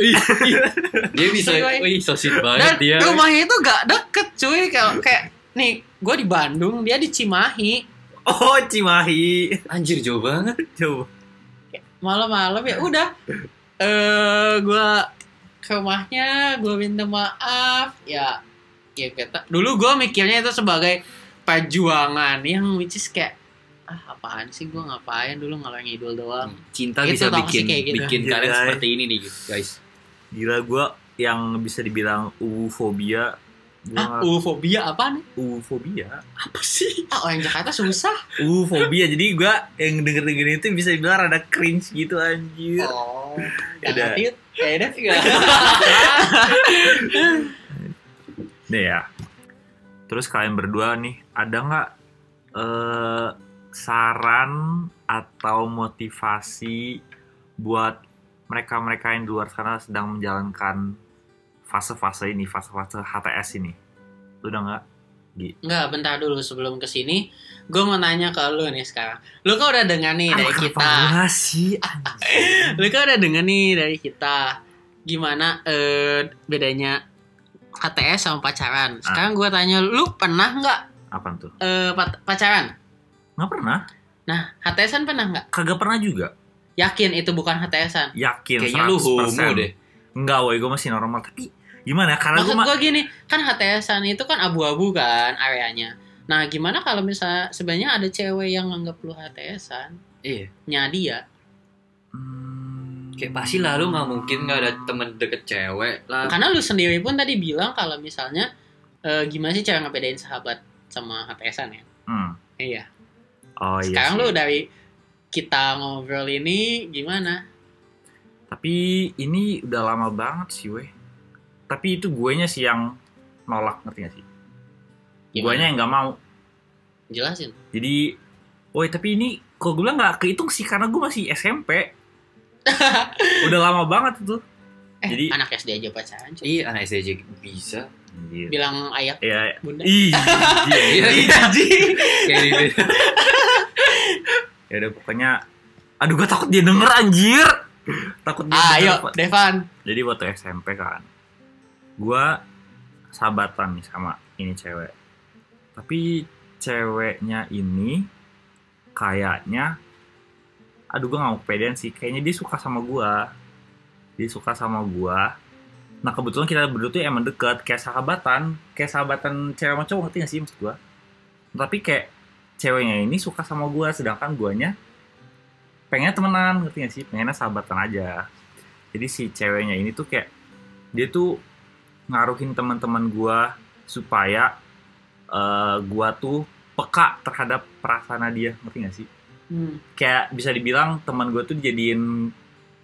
[laughs] Dia bisa wih so sweet dan banget dia. rumahnya itu gak deket cuy. Kayak kayak nih gue di Bandung dia di Cimahi. Oh, Cimahi. anjir jauh banget. Coba. malam-malam ya udah. Eh gue ke rumahnya gue minta maaf. Ya ya kita dulu gue mikirnya itu sebagai perjuangan yang which is kayak ah apaan sih gue ngapain dulu ngalor ngidul doang cinta Itu bisa bikin kayak gitu. bikin Iya, kalian guys. seperti ini nih guys Gila gue yang bisa dibilang ufobia. ah Gua ufobia apa nih ufobia. apa sih ah orang Jakarta susah Ufobia. Jadi gue yang denger-denger itu bisa dibilang ada cringe gitu anjir. oh tit ya udah Nih ya. Terus kalian berdua nih, ada nggak eh, saran atau motivasi buat mereka-mereka yang di luar sana sedang menjalankan fase-fase ini, fase-fase HTS ini? Lu udah nggak? Enggak, bentar dulu sebelum ke sini Gue mau nanya ke lu nih sekarang Lu kan udah dengar nih dari kita sih? [laughs] Lu kan udah denger nih dari kita Gimana eh, bedanya HTS sama pacaran Sekarang gue tanya Lu pernah nggak Apaan tuh? eh, pacaran? Nggak pernah. Nah HTSan pernah nggak? Kagak pernah juga. Yakin itu bukan HTSan? Yakin kayaknya lu 100%. homo deh Enggak, woy, gue masih normal. Tapi gimana? Karena gue Maksud gue gini Kan HTSan itu kan abu-abu kan areanya Nah gimana kalau misalnya sebenarnya ada cewek yang nganggap lu HTSan iya Nya dia Hmm, kayak pasti lah lu nggak mungkin nggak ada temen deket cewek lah Karena lu sendiri pun tadi bilang kalau misalnya eh, gimana sih cara ngebedain sahabat sama HTSan ya? Hmm. Iya. Oh iya. Sekarang sih. lu dari kita ngobrol ini gimana? Tapi ini udah lama banget sih weh. Tapi itu guenya sih yang nolak ngerti gak sih? Gimana? Guanya yang nggak mau. Jelasin. Jadi, woi tapi ini kalau gue bilang nggak kehitung sih karena gue masih SMP. [laughs] udah lama banget itu. Eh, Jadi- anak SD aja pacaran. Iya, anak SD aja bisa. Anjir. Bilang ayah Ya, bunda. [laughs] Iya, iya. Kayak gitu. ya udah pokoknya, aduh gue takut dia denger anjir. Takut dia Ayo, denger. Devan. Jadi waktu SMP kan, gua sahabatan nih sama ini cewek. Tapi ceweknya ini kayaknya, aduh gua nggak mau kepedean sih. Kayaknya dia suka sama gua. Dia suka sama gua. Nah kebetulan kita berdua tuh emang deket, kayak sahabatan, kayak sahabatan cewek sama cowok ngerti gak sih maksud gua? Tapi kayak ceweknya ini suka sama gua, sedangkan guanya pengen temenan, ngerti gak sih? Pengennya sahabatan aja jadi si ceweknya ini tuh kayak dia tuh ngaruhin teman-teman gua supaya eh, gua tuh peka terhadap perasaan dia ngerti gak sih Hmm. kayak bisa dibilang teman gua tuh dijadiin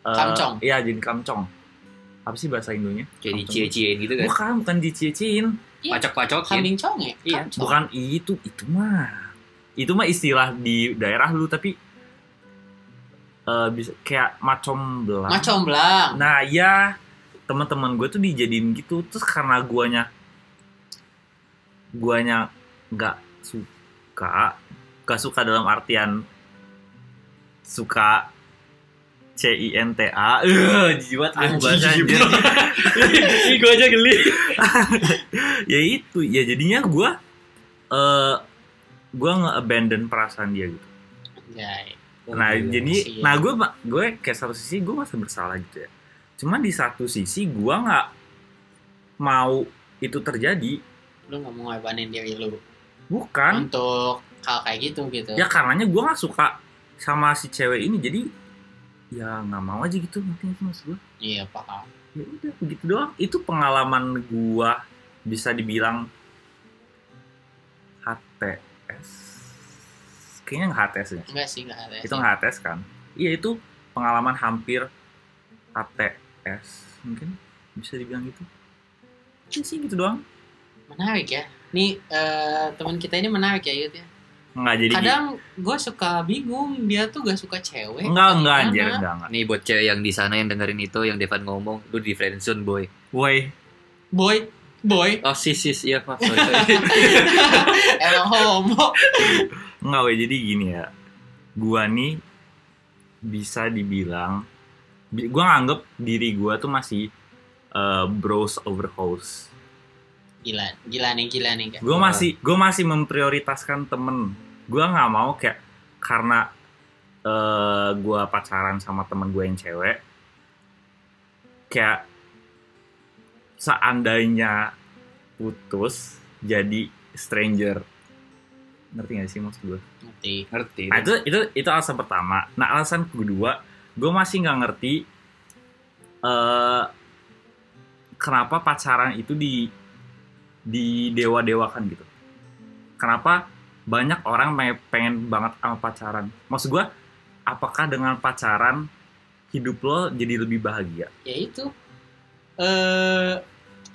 eh, Kamcong. iya jadi kamcong apa sih bahasa Indonya Kayak dicie-ciein gitu kan. bukan bukan dicicin Iya. Pacok-pacokin. Kambing conge. Iya, Kamcong. bukan itu itu mah itu mah istilah di daerah lu tapi eh, bisa kayak macom belang Macom belang. Nah ya teman-teman gue tuh dijadiin gitu terus karena guanya guanya nggak suka gak suka dalam artian suka C I N T A eh jiwat aku bahasa anjir. [laughs] Gua aja geli. [laughs] ya itu ya jadinya gue eh gue nge-abandon perasaan dia gitu Anjay. Nah, Oh, jadi kasihan. nah gue gue kayak satu sisi gue masih bersalah gitu ya. Cuman di satu sisi gue nggak mau itu terjadi. Lu nggak mau ngabanin diri lu Bukan. untuk hal kayak gitu gitu. Ya karenanya gue nggak suka sama si cewek ini. Jadi ya nggak mau aja gitu nanti itu maksud gue. Iya paham. Ya udah begitu doang. Itu pengalaman gue bisa dibilang HTS. Kayaknya nggak HTS ya. Enggak sih enggak ada. itu nggak HTS kan iya itu pengalaman hampir HTS mungkin bisa dibilang gitu Iya sih gitu doang Menarik ya. Nih eh, teman kita ini menarik ya Yud ya. Nggak jadi Kadang gue suka bingung dia tuh gak suka cewek. enggak enggak anjir enggak enggak Nih buat cewek yang di sana yang dengerin itu yang Devan ngomong, lu di friendzone boy. woi Boy, boy, Oh sis sis iya maaf. sorry, sorry. [laughs] emang homo. enggak woi jadi gini ya gua nih bisa dibilang bi- gua nganggep diri gua tuh masih eh, bros over hoes Gila, gila nih, gila nih kan. gue masih gue masih memprioritaskan temen gue nggak mau kayak karena eh gue pacaran sama temen gue yang cewek kayak seandainya putus jadi stranger ngerti gak sih maksud gue Ngerti. Ngerti. nah itu itu itu alasan pertama nah alasan kedua gue masih nggak ngerti eh kenapa pacaran itu di di dewa dewakan gitu kenapa banyak orang pe- pengen banget sama pacaran maksud gue apakah dengan pacaran hidup lo jadi lebih bahagia Ya itu. Eh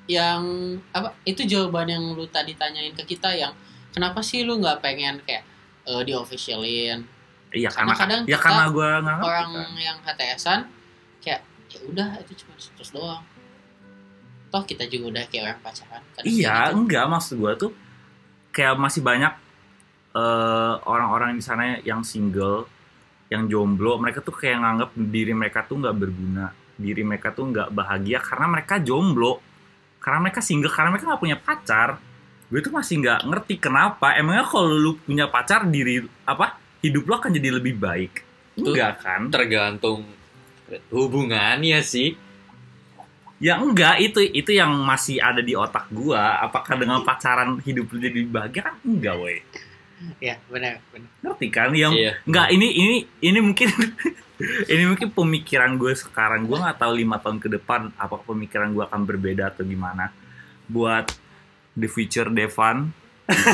yang apa? Itu jawaban yang lu tadi tanyain ke kita yang kenapa sih lu nggak pengen kayak eh, di officialin iya Karena karena kadang ya karena gue orang kan. yang HTSan kayak ya udah itu cuma status doang. Toh kita juga udah kayak orang pacaran. Kadang Iya, gitu. enggak maksud gua tuh kayak masih banyak eh, orang-orang di sana yang single, yang jomblo, mereka tuh kayak nganggap diri mereka tuh nggak berguna, diri mereka tuh nggak bahagia karena mereka jomblo, karena mereka single, karena mereka nggak punya pacar. Gue tuh masih nggak ngerti kenapa. Emangnya kalau lu punya pacar diri apa hidup lo akan jadi lebih baik? Enggak kan? tergantung hubungannya sih. Ya enggak, itu itu yang masih ada di otak gua. Apakah dengan pacaran hidup lu jadi bahagia kan enggak, woi. Ya benar benar. ngerti kan yang Iya. nggak ini ini ini mungkin [laughs] ini mungkin pemikiran gue sekarang gue nggak tahu lima tahun ke depan apakah pemikiran gue akan berbeda atau gimana buat the future Devan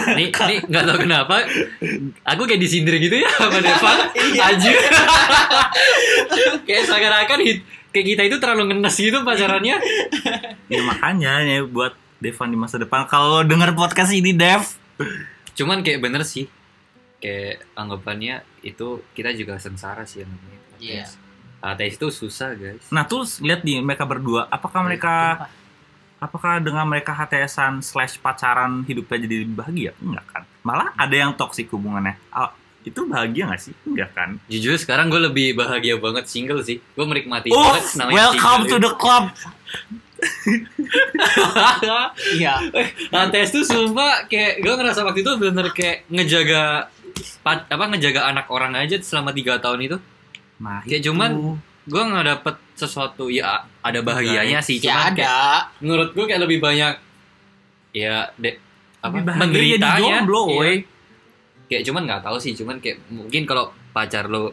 nih nih nggak tahu kenapa aku kayak disindir gitu ya sama Devan [laughs] Iya. anjir [laughs] kayak seakan-akan kayak kita itu terlalu ngenes gitu pacarannya. Ya makanya ya buat Devan di masa depan kalau denger podcast ini Dev. Cuman kayak bener sih. Kayak anggapannya itu kita juga sengsara sih yang namanya. Iya. HTS itu susah guys. Nah terus lihat di mereka berdua, apakah mereka apakah dengan mereka HTSan slash pacaran hidupnya jadi lebih bahagia? Enggak kan? Malah ada yang toksik hubungannya. Ah, itu bahagia gak sih? Enggak kan? Jujur sekarang gue lebih bahagia banget single sih. Gue menikmati Oh, banget namanya welcome to single the club. Iya. HTS tuh sumpah kayak gue ngerasa waktu itu bener kayak ngejaga pa- apa ngejaga anak orang aja selama tiga tahun itu. Nah, Kayak itu. cuman Gue nggak dapet sesuatu ya ada bahagianya sih. Ya Cuman kayak, ada. menurut gue kayak lebih banyak ya de, apa menderitanya. jomblo, Iya. Kayak cuman nggak tahu sih, cuman kayak mungkin kalau pacar lo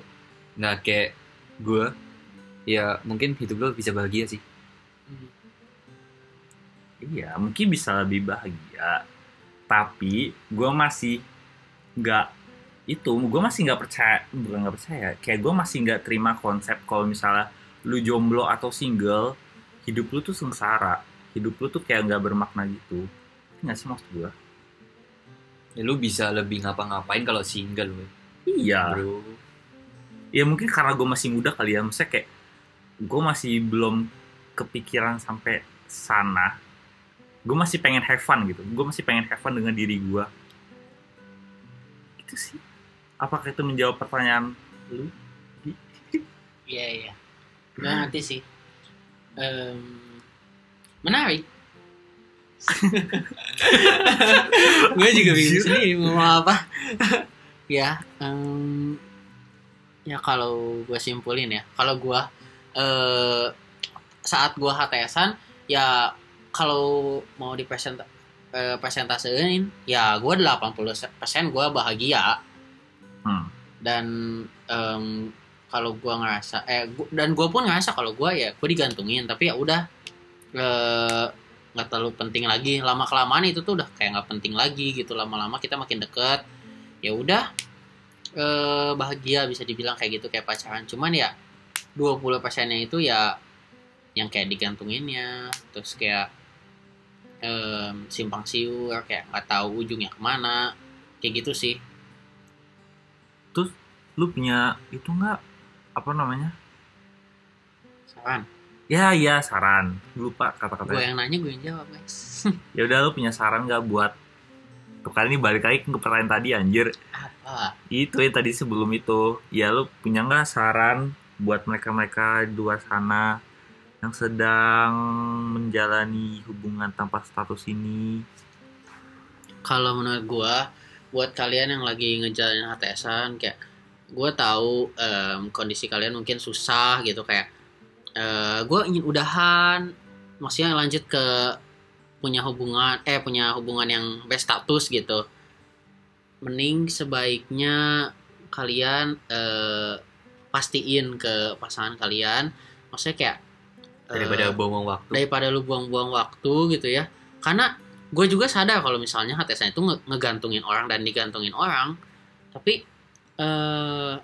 nggak kayak gue, ya mungkin hidup lo bisa bahagia sih. Iya, mungkin bisa lebih bahagia. Tapi gue masih nggak itu, gue masih nggak percaya, bukan nggak percaya, kayak gue masih nggak terima konsep kalau misalnya lu jomblo atau single, hidup lu tuh sengsara, hidup lu tuh kayak nggak bermakna gitu. Nggak sih maksud gue? Ya, lu bisa lebih ngapa-ngapain kalau single, woy. Iya. bro. Ya mungkin karena gue masih muda kali ya, maksudnya kayak gue masih belum kepikiran sampai sana. Gue masih pengen have fun gitu. Gue masih pengen have fun dengan diri gue. Itu sih. Apakah itu menjawab pertanyaan lu? Iya iya. Gue ngerti sih. Em, menarik. [laughs] gue juga bingung sendiri mau apa. [laughs] ya, em, ya kalau gue simpulin ya, kalau gue eh saat gue HTSan, ya kalau mau dipresent eh, presentasein, ya gue 80% gue bahagia. Hmm. dan em, kalau gua ngerasa eh gua- dan gue pun ngerasa kalau gua ya gue digantungin tapi ya udah eh, nggak terlalu penting lagi. Lama kelamaan itu tuh udah kayak nggak penting lagi gitu. Lama-lama kita makin deket ya udah eh, bahagia bisa dibilang kayak gitu kayak pacaran. Cuman ya 20 persennya itu ya yang kayak digantunginnya. Terus kayak em, simpang siur kayak nggak tahu ujungnya ke mana kayak gitu sih Lu punya itu nggak apa namanya? saran Ya ya saran. Lupa gue kata-katanya. yang nanya gue yang jawab guys [laughs] Ya udah lu punya saran nggak buat Tuh kali ini balik lagi ke pertanyaan tadi anjir. apa Itu yang tadi sebelum itu. Ya lu punya nggak saran buat mereka-mereka di luar sana yang sedang menjalani hubungan tanpa status ini? kalau menurut gue buat kalian yang lagi ngejalanin HTSan kayak gue tahu em, kondisi kalian mungkin susah gitu kayak gue ingin udahan maksudnya lanjut ke punya hubungan eh punya hubungan yang best status gitu mending sebaiknya kalian eh, pastiin ke pasangan kalian maksudnya kayak eh, Daripada buang-buang waktu. daripada lu buang-buang waktu gitu ya. Karena gue juga sadar kalau misalnya HTSan itu nge- ngegantungin orang dan digantungin orang. Tapi eh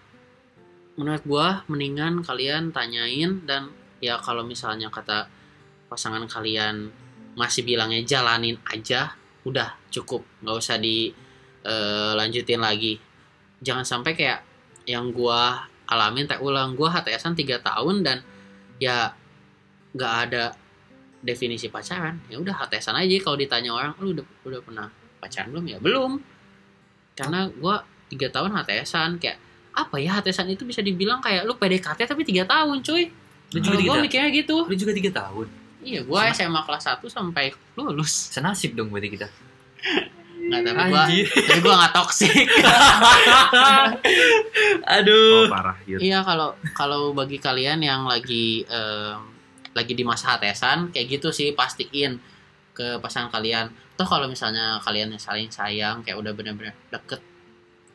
menurut gue mendingan kalian tanyain dan ya kalau misalnya kata pasangan kalian masih bilangnya jalanin aja udah cukup. Nggak usah dilanjutin lagi. Jangan sampai kayak yang gue alamin tak ulang. Gue HTSan 3 tahun dan ya nggak ada definisi pacaran ya udah HTSan aja kalau ditanya orang lu udah udah pernah pacaran belum ya belum karena gua tiga tahun HTSan kayak apa ya HTSan itu bisa dibilang kayak lu PDKT tapi tiga tahun cuy Lu juga tahun. mikirnya gitu Lu juga tiga tahun. iya gua SMA kelas 1 sampai lulus Senasib dong berarti kita. nggak tapi gua Anjir. tapi gua nggak toksik [laughs] Aduh. Oh parah gitu. Iya kalau kalau bagi kalian yang lagi em, lagi di masa HTSan kayak gitu sih pastiin ke pasangan kalian. Toh kalau misalnya kalian saling sayang kayak udah bener-bener deket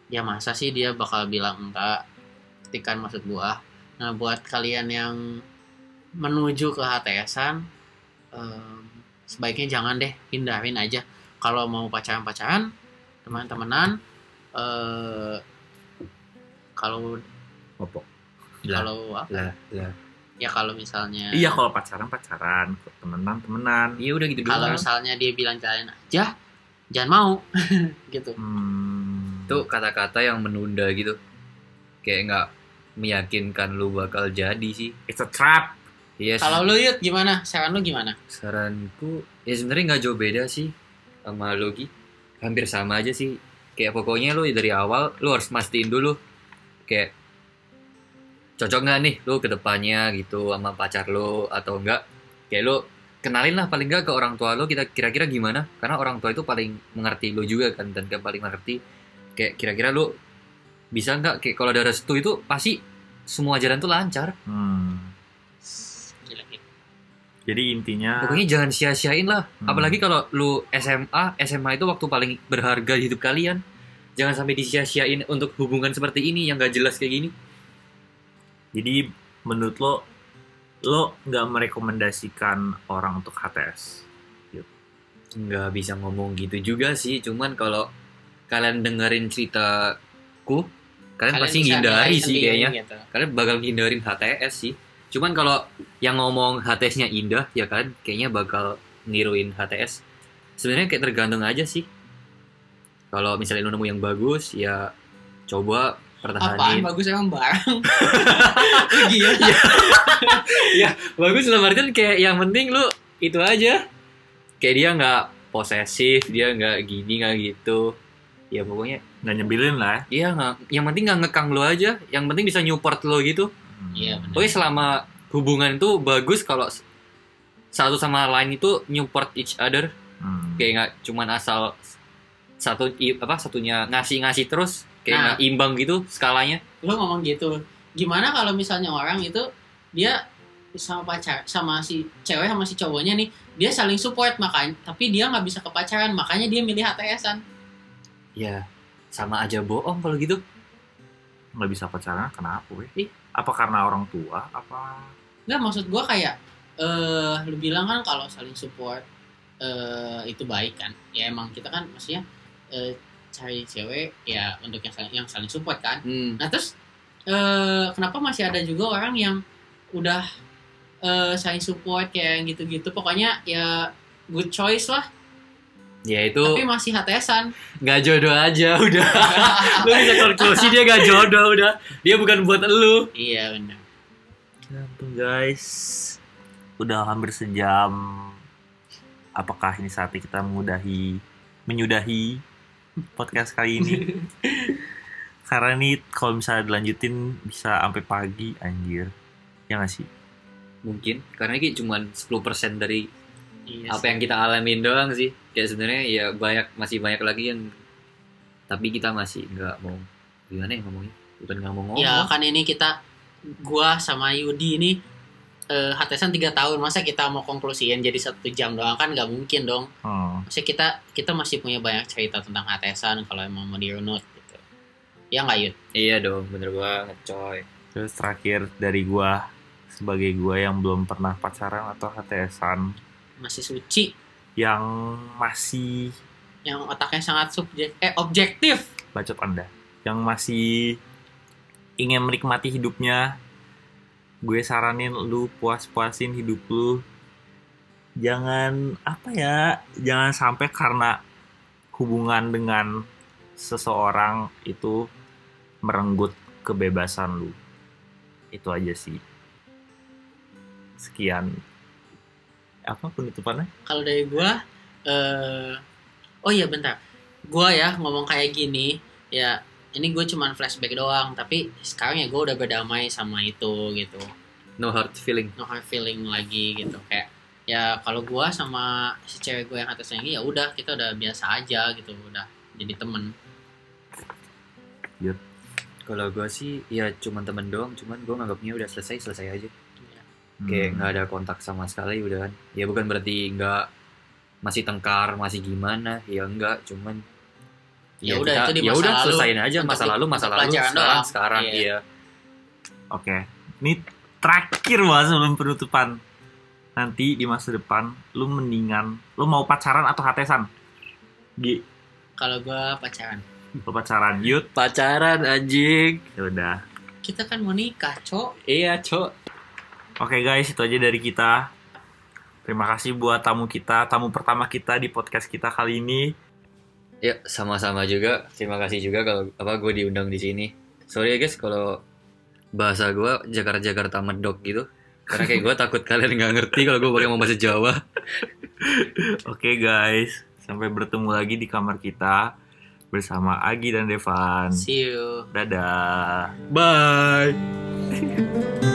ya masa sih dia bakal bilang enggak ketikan maksud gua. Nah buat kalian yang menuju ke HTSan em, sebaiknya jangan deh hindarin aja. Kalau mau pacaran-pacaran teman-temanan eh kalau Opo. Lah, kalau apa lah, lah. Ya kalau misalnya Iya kalau pacaran pacaran, temenan temenan. iya udah gitu kalau doang. misalnya dia bilang jalanin aja jangan mau. [laughs] Gitu. Hmm. itu kata-kata yang menunda gitu. Kayak nggak meyakinkan lu bakal jadi sih. It's a trap. iya kalau lu yud gimana? Saran lu gimana? Saranku ya sebenarnya nggak jauh beda sih sama lu Gi. hampir sama aja sih. Kayak pokoknya lu dari awal lu harus mastiin dulu. Kayak cocok nggak nih lu ke depannya gitu sama pacar lu atau enggak kayak lu kenalin lah paling nggak ke orang tua lu kita kira-kira gimana karena orang tua itu paling mengerti lu juga kan dan dia paling mengerti kayak kira-kira lu bisa nggak kayak kalau ada restu itu pasti semua jalan tuh lancar Hmm. Gila. Jadi intinya Pokoknya jangan sia-siain lah. Hmm. Apalagi kalau lu SMA, SMA itu waktu paling berharga di hidup kalian. Jangan sampai disia-siain untuk hubungan seperti ini yang gak jelas kayak gini. Jadi menurut lo lo nggak merekomendasikan orang untuk HTS. Nggak bisa ngomong gitu juga sih. Cuman kalau kalian dengerin ceritaku, kalian, pasti bisa ngindari sih kayaknya. gitu. Kalian bakal ngindarin HTS sih. Cuman kalau yang ngomong HTS-nya indah, ya kalian kayaknya bakal niruin HTS. Sebenarnya kayak tergantung aja sih. Kalau misalnya lu nemu yang bagus, ya coba apaan pertahanin. bagus emang barang Lu gila bagus dalam artian kayak yang penting lu itu aja kayak dia nggak posesif dia nggak gini nggak gitu ya pokoknya Nggak nyebelin lah. dia nggak yang penting nggak ngekang lo aja yang penting bisa support lo gitu Hmm. Iya, bener. pokoknya selama hubungan itu bagus kalau satu sama lain itu support each other Hmm. kayak nggak cuman asal satu apa satunya ngasih ngasih terus kayak Nah. imbang gitu skalanya lu ngomong gitu gimana kalau misalnya orang itu dia sama pacar sama si cewek sama si cowoknya nih dia saling support makanya tapi dia nggak bisa ke pacaran makanya dia milih HTSan ya sama aja bohong kalau gitu nggak bisa pacaran kenapa weh? Apa karena orang tua? Apa? nggak maksud gua kayak eh lu bilang kan kalau saling support eh itu baik kan ya emang kita kan maksudnya eh, cari cewek ya untuk yang saling, yang saling support kan. Hmm. Nah terus eh, kenapa masih ada juga orang yang udah eh, saling support kayak yang gitu-gitu. Pokoknya ya good choice lah. Ya itu tapi masih HTSan nggak jodoh aja [laughs] udah. Lu bisa konklusi dia nggak jodoh udah. Dia bukan buat lu. Iya benar. Gantung guys. Udah hampir sejam. Apakah ini saatnya kita mengudahi menyudahi podcast kali ini? [laughs] Karena ini kalau misalnya dilanjutin bisa sampai pagi anjir. Ya nggak sih? mungkin karena ini cuman 10% dari iya apa yang kita alamin doang sih kayak sebenarnya ya banyak masih banyak lagi yang tapi kita masih nggak mau gimana ya ngomongnya bukan nggak mau ngomong ya kan ini kita gua sama Yudi ini eh, HTSan tiga tahun. Masa kita mau konklusiin jadi satu jam doang? Kan nggak mungkin dong. Hmm. Maksudnya kita kita masih punya banyak cerita tentang HTSan kalau emang mau dirunut gitu. Ya nggak Yud? Iya dong bener banget coy. Terus terakhir dari gua sebagai gua yang belum pernah pacaran atau HTSan masih suci. Yang masih yang otaknya sangat subjek eh objektif. Bacot anda. Yang masih ingin menikmati hidupnya gue saranin lu puas-puasin hidup lu. Jangan apa ya jangan sampai karena hubungan dengan seseorang itu merenggut kebebasan lu. Itu aja sih. Sekian. Apa penutupannya? Kalau dari gua eh oh iya bentar. Gua ya ngomong kayak gini ya ini gue cuman flashback doang tapi sekarang ya gue udah berdamai sama itu gitu. No hard feeling. No hard feeling lagi gitu. Kayak ya kalau gua sama si cewek gue yang atasnya ini ya udah kita udah biasa aja gitu. Udah jadi temen. Kalau gue sih ya cuman temen doang. Cuman gue nganggapnya udah selesai selesai aja. Kayak Hmm. nggak ada kontak sama sekali udah kan. Ya bukan berarti nggak masih tengkar masih gimana. Ya enggak cuman Ya udah, itu di ya masa udah lalu. selesaiin aja masa lalu masa lalu sekarang doang. sekarang Iya. iya Oke, ini terakhir banget sebelum penutupan. Nanti di masa depan, lu mendingan, lu mau pacaran atau HTSan? Gi, kalau gua pacaran lu pacaran, yut. pacaran anjing Ya udah. kita kan mau nikah cok iya cok Oke guys, itu aja dari kita. Terima kasih buat tamu kita, tamu pertama kita di podcast kita kali ini. Ya, sama-sama juga. Terima kasih juga kalau apa gue diundang di sini. Sorry ya guys kalau bahasa gue Jakarta-Jakarta medok gitu. Karena kayak gue [laughs] takut kalian nggak ngerti kalau gue pakai bahasa Jawa. [laughs] Oke guys, sampai bertemu lagi di kamar kita bersama Agi dan Devan. See you. Dadah. Bye. [laughs]